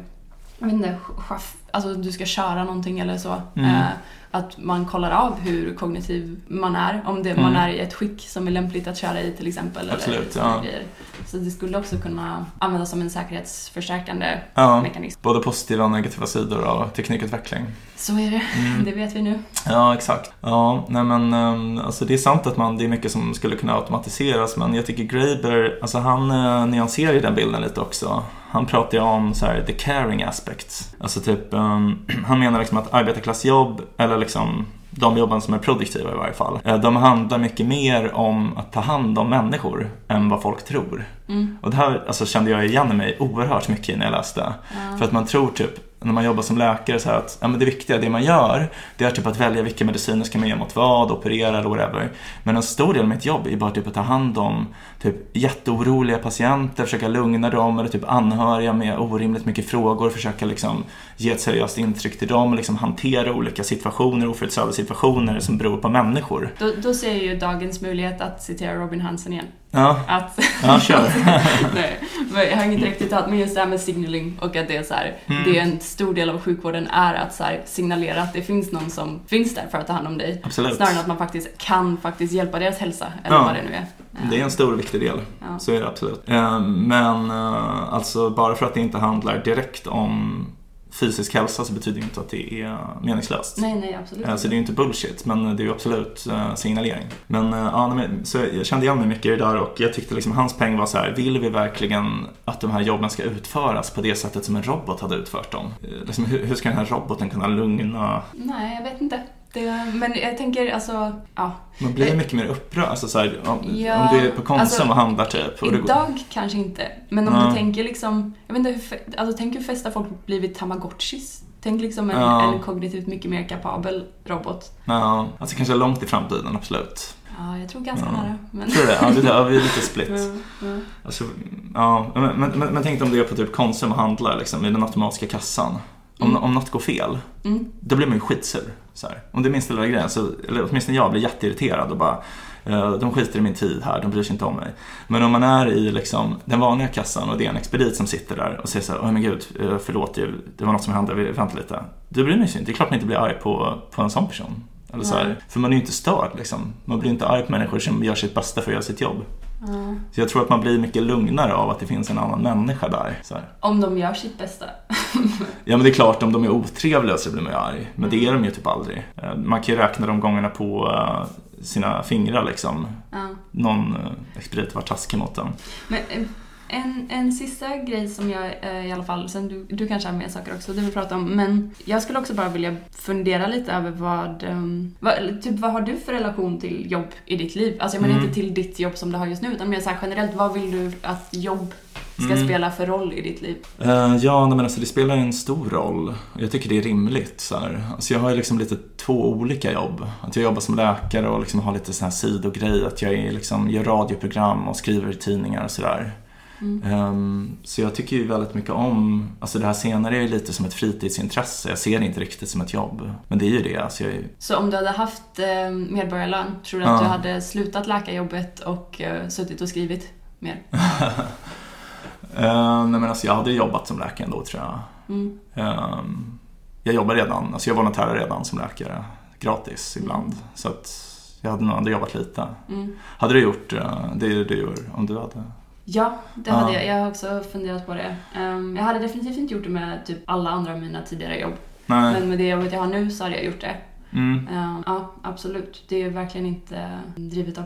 jag vet inte, chef, alltså du ska köra någonting eller så. Mm. Eh, att man kollar av hur kognitiv man är. Om det, man är i ett skick som är lämpligt att köra i till exempel. Absolut, eller ja. grejer. Så det skulle också kunna användas som en säkerhetsförstärkande Ja. mekanism. Både positiva och negativa sidor av teknikutveckling. Så är det, Mm. det vet vi nu. Ja, exakt. Ja, nej men ehm, alltså det är sant att man, det är mycket som skulle kunna automatiseras men jag tycker Graeber, alltså han uh, nyanserar ju den bilden lite också. Han pratar ju om så här, the caring aspect. Alltså typ, ehm, han menar liksom att arbetarklassjobb, eller liksom de jobben som är produktiva i varje fall, eh, de handlar mycket mer om att ta hand om människor än vad folk tror. Mm. Och det här alltså, kände jag igen mig oerhört mycket när jag läste. Ja. För att man tror typ, när man jobbar som läkare, så här att ja, men det viktiga, det man gör, det är typ att välja vilka mediciner ska man ge mot vad, operera eller whatever. Men en stor del av mitt jobb är bara typ att ta hand om typ jätteoroliga patienter, försöka lugna dem eller typ anhöriga med orimligt mycket frågor, försöka liksom ge ett seriöst intryck till dem, liksom hantera olika situationer, oförutsedda situationer som beror på människor. Då, då ser jag ju dagens möjlighet att citera Robin Hansen igen. Ja, Att, ja kör. nej, men jag har inget direkt citat, men just det här med signaling och att det är så här, Mm. det är en stor del av sjukvården är att så här, signalera att det finns någon som finns där för att ta hand om dig. Absolut. Snarare än att man faktiskt kan faktiskt hjälpa deras hälsa, eller Ja. vad det nu är. Det är en stor och viktig del. Ja. Så är det absolut. Eh, Men eh, alltså bara för att det inte handlar direkt om fysisk hälsa så betyder det inte att det är meningslöst. Nej, nej, absolut Alltså det är ju inte bullshit, men det är ju absolut eh, signalering. Men eh, ja, så jag kände igen mig mycket i det där och jag tyckte liksom hans poäng var så här, vill vi verkligen att de här jobben ska utföras på det sättet som en robot hade utfört dem? Eh, Liksom, hur, hur ska den här roboten kunna lugna? Nej, jag vet inte. Det, men jag tänker alltså, ja. Man blir mycket mer upprörd, alltså så här, om, Ja, om du är på Konsum alltså, och handlar typ. Och det går- Idag kanske inte. Men om Ja. du tänker liksom, jag vet inte hur, alltså tänk hur fästa folk blivit tamagotchis. Tänk liksom en, Ja. en kognitivt mycket mer kapabel robot. Ja, alltså kanske långt i framtiden, absolut. Ja, jag tror ganska Ja. nära. Men... Tror du det? Ja, det där, vi är lite split. Ja, ja. Alltså, ja, men, men, men, men tänk om du är på typ Konsum och handlar liksom, i den automatiska kassan. Om, Mm. om något går fel, Mm. då blir man ju skitsur. Så här. Om det är minsta lilla grejen, så, eller åtminstone jag blir jätteirriterad och bara eh, de skiter i min tid här, de bryr sig inte om mig. Men om man är i liksom, den vanliga kassan och det är en expedit som sitter där och säger så här, åh men gud, eh, förlåt, det var något som hände, vi- vänta lite. Du bryr mig inte, det är klart man inte blir arg på, på en sån person. Eller så här, för man är ju inte störd liksom. Man blir inte arg på människor som gör sitt bästa för att göra sitt jobb. Så jag tror att man blir mycket lugnare av att det finns en annan människa där. Om de gör sitt bästa. Ja men det är klart, om de är otrevliga så blir man ju arg. Men det är Mm. de ju typ aldrig. Eh, Man kan ju räkna de gångerna på eh, sina fingrar liksom. Ja. Någon eh, expedit var taskig mot dem. Men eh, en, en sista grej som jag eh, i alla fall, sen du, du kanske har mer saker också du vill prata om, men jag skulle också bara vilja fundera lite över vad, ehm, vad, typ vad har du för relation till jobb i ditt liv? Alltså jag menar Mm. inte till ditt jobb som du har just nu, utan mer så här generellt, vad vill du att jobb ska Mm. spela för roll i ditt liv? Eh, ja, men alltså det spelar en stor roll. Jag tycker det är rimligt. Så här. Alltså jag har ju liksom lite två olika jobb. Att jag jobbar som läkare och liksom har lite sån här sidogrej. Att jag är liksom, gör radioprogram och skriver i tidningar och sådär. Mm. Ehm, så jag tycker ju väldigt mycket om, alltså det här senare är ju lite som ett fritidsintresse. Jag ser det inte riktigt som ett jobb. Men det är ju det. Alltså är- Så om du hade haft eh, medborgarlön, tror du Ja. att du hade slutat läkarjobbet och eh, suttit och skrivit mer? Ehm, nej men alltså jag hade jobbat som läkare ändå tror jag. Mm. Ehm, jag jobbar redan, alltså jag volontärar redan som läkare. Gratis ibland. Så att jag hade nog ändå jobbat lite. Mm. Hade du gjort eh, det du gör om du hade? Ja, det hade jag. Jag har också funderat på det. Ehm, jag hade definitivt inte gjort det med typ alla andra av mina tidigare jobb. Nej. Men med det jobbet jag har nu så hade jag gjort det. Mm. Ehm, ja, absolut. Det är verkligen inte drivet av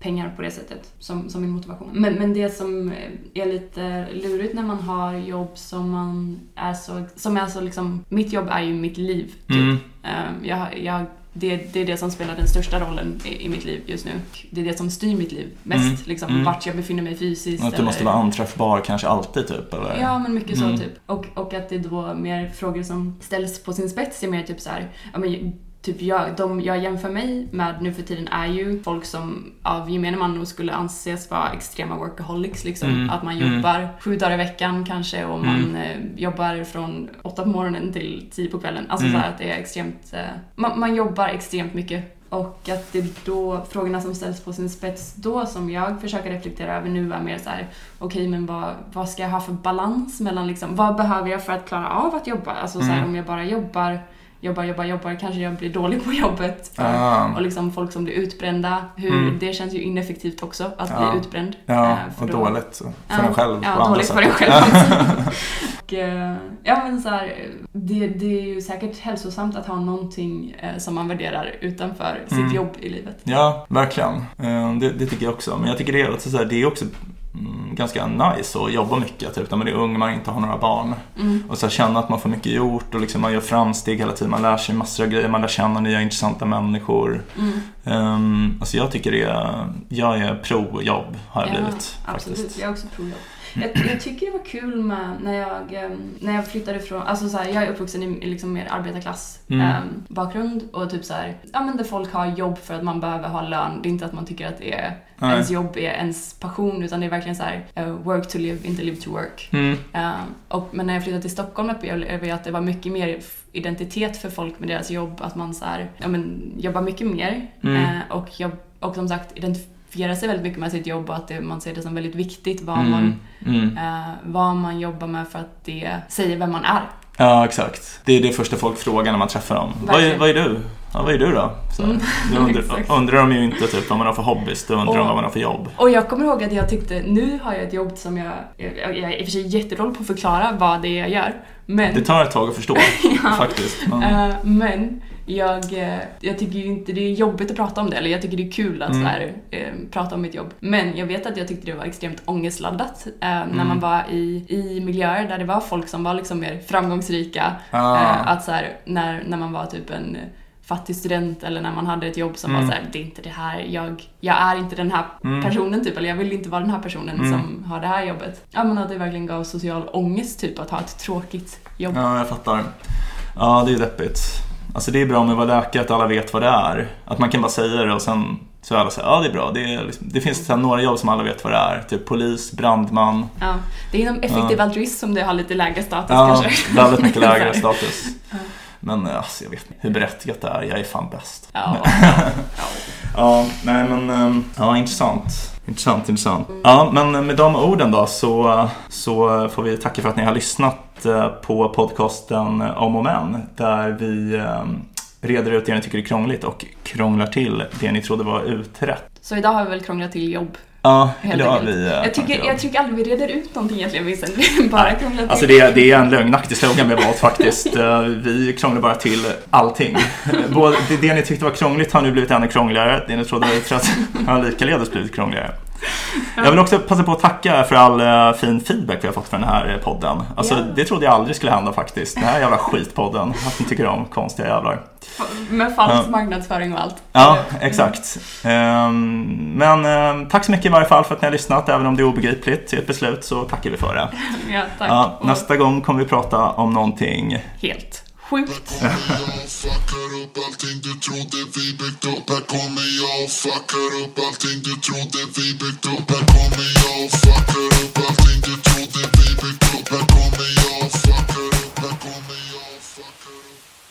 pengar på det sättet som, som min motivation. Men, men det som är lite lurigt när man har jobb som man är så, som är så liksom, mitt jobb är ju mitt liv. Typ. Mm. Ehm, jag, jag, det, det är det som spelar den största rollen i, i mitt liv just nu. Det är det som styr mitt liv mest. Mm. Liksom, Mm. Vart jag befinner mig fysiskt. Att du måste eller- vara anträffbar kanske alltid typ eller? Ja, men mycket så Mm. typ. Och, och att det är då mer frågor som ställs på sin spets är mer typ så här, ja men typ jag, de jag jämför mig med nu för tiden är ju folk som av gemene man nog skulle anses vara extrema workaholics liksom. Mm. Att man Mm. jobbar sju dagar i veckan kanske och man Mm. eh, jobbar från åtta på morgonen till tio på kvällen. Alltså Mm. så att det är extremt, eh, man, man jobbar extremt mycket. Och att det då frågorna som ställs på sin spets då som jag försöker reflektera över nu är mer så här: okej men vad, vad ska jag ha för balans mellan liksom, vad behöver jag för att klara av att jobba? Alltså så här, Mm. om jag bara jobbar jobbar, jobbar, jobbar, kanske jag blir dålig på jobbet. Ah. Och liksom folk som blir utbrända, hur, Mm. det känns ju ineffektivt också att Ja. bli utbränd. Ja, Eh, för och då- dåligt för en själv Ja, på andra dåligt sätt. för en själv och, ja men så här, det, det är ju säkert hälsosamt att ha någonting eh, som man värderar utanför Mm. sitt jobb i livet. Ja, verkligen. Eh, Det, det tycker jag också. Men jag tycker det är, också så här, det är också ganska nice att jobba mycket. Typ, när man är ung, man inte har några barn. Mm. Och så känna att man får mycket gjort och liksom man gör framsteg hela tiden. Man lär sig massor av grejer, man lär känna nya intressanta människor. Mm. Um, alltså jag tycker det är, jag är pro-jobb har jag blivit absolut. faktiskt. Jag är också provjobb. Jag, jag tycker det var kul med när jag, ehm, när jag flyttade ifrån, alltså så här, jag är uppvuxen i, liksom mer arbetarklass Mm. ehm, bakgrund och typ så här, ja men där folk har jobb för att man behöver ha lön. Det är inte att man tycker att det är, Nej. ens jobb är ens passion utan det är verkligen så här, eh, work to live, inte live to work. Mm. Ehm, och, men när jag flyttade till Stockholm upplevde jag att det var mycket mer identitet för folk med deras jobb. Att man så här, ja, men, jobbar mycket mer. Mm. Eh, och, jobb, och som sagt identifiera sig väldigt mycket med sitt jobb och att det, man ser det som väldigt viktigt vad, Mm. man, Mm. eh, vad man jobbar med för att det säger vem man är. Ja, exakt. Det är det första folk frågar när man träffar dem. Vad är, vad är du? Ja, vad är du då? Så, Mm. undrar, undrar de ju inte typ vad man har för hobbys, då undrar de vad man har för jobb. Och jag kommer ihåg att jag tyckte, nu har jag ett jobb som jag, jag, jag är i och för sig jättedålig på att förklara vad det är jag gör. Men, Det tar ett tag att förstå Ja. faktiskt. Men, eh, men jag, eh, jag tycker inte det är jobbigt att prata om det, eller jag tycker det är kul att Mm. så här, eh, prata om mitt jobb. Men jag vet att jag tyckte det var extremt ångestladdat eh, när Mm. man var i, i miljöer där det var folk som var liksom mer framgångsrika. ah, Eh, att så här, när, när man var typ en fattig student eller när man hade ett jobb som Mm. var så här, det är inte det här, jag, jag är inte den här Mm. personen typ, eller jag vill inte vara den här personen Mm. som har det här jobbet. Ja men att det verkligen gav social ångest typ att ha ett tråkigt jobb. ja, jag fattar. Ja, det är deppigt. Alltså det är bra med att vara läkare, att alla vet vad det är. Att man kan bara säga det och sen så är alla säger ja det är bra. Det, är liksom, det finns så här några jobb som alla vet vad det är. Typ polis, brandman. Ja, det är inom effektiv Ja. altruism som det har lite lägre status Ja, kanske. väldigt mycket lägre Så här. status. Ja. Men alltså, jag vet inte hur berättigat det är. Jag är fan bäst. Ja, ja. Ja, nej men ehm, ja, intressant. Intressant, intressant. Ja, men med de orden då så, så får vi tacka för att ni har lyssnat eh, på podcasten Om och Men där vi ehm, reder ut det ni tycker är krångligt och krånglar till det ni trodde var utrett. Så idag har vi väl krånglat till jobb. Ja, Helt det har vi. eh, Jag tycker, jag tycker aldrig vi reder ut någonting egentligen Vincent. Vi bara krånglar till. Alltså det, det är en lögnaktig slogan vi valt faktiskt. Eh, Vi krånglar bara till allting. Både, det, det ni tyckte var krångligt har nu blivit ännu krångligare. Det ni trodde var utrett har likaledes blivit krångligare. Jag vill också passa på att tacka för all eh, fin feedback vi har fått för den här eh, podden. Alltså Ja. det trodde jag aldrig skulle hända faktiskt. Den här jävla skitpodden. Att ni tycker om konstiga jävlar. Med falsk Ja. marknadsföring och allt. Ja, exakt. Ehm, Men ehm, tack så mycket i varje fall för att ni har lyssnat. Även om det är obegripligt i ett beslut så tackar vi för det. Ja, tack. Nästa gång kommer vi prata om någonting Helt sjukt.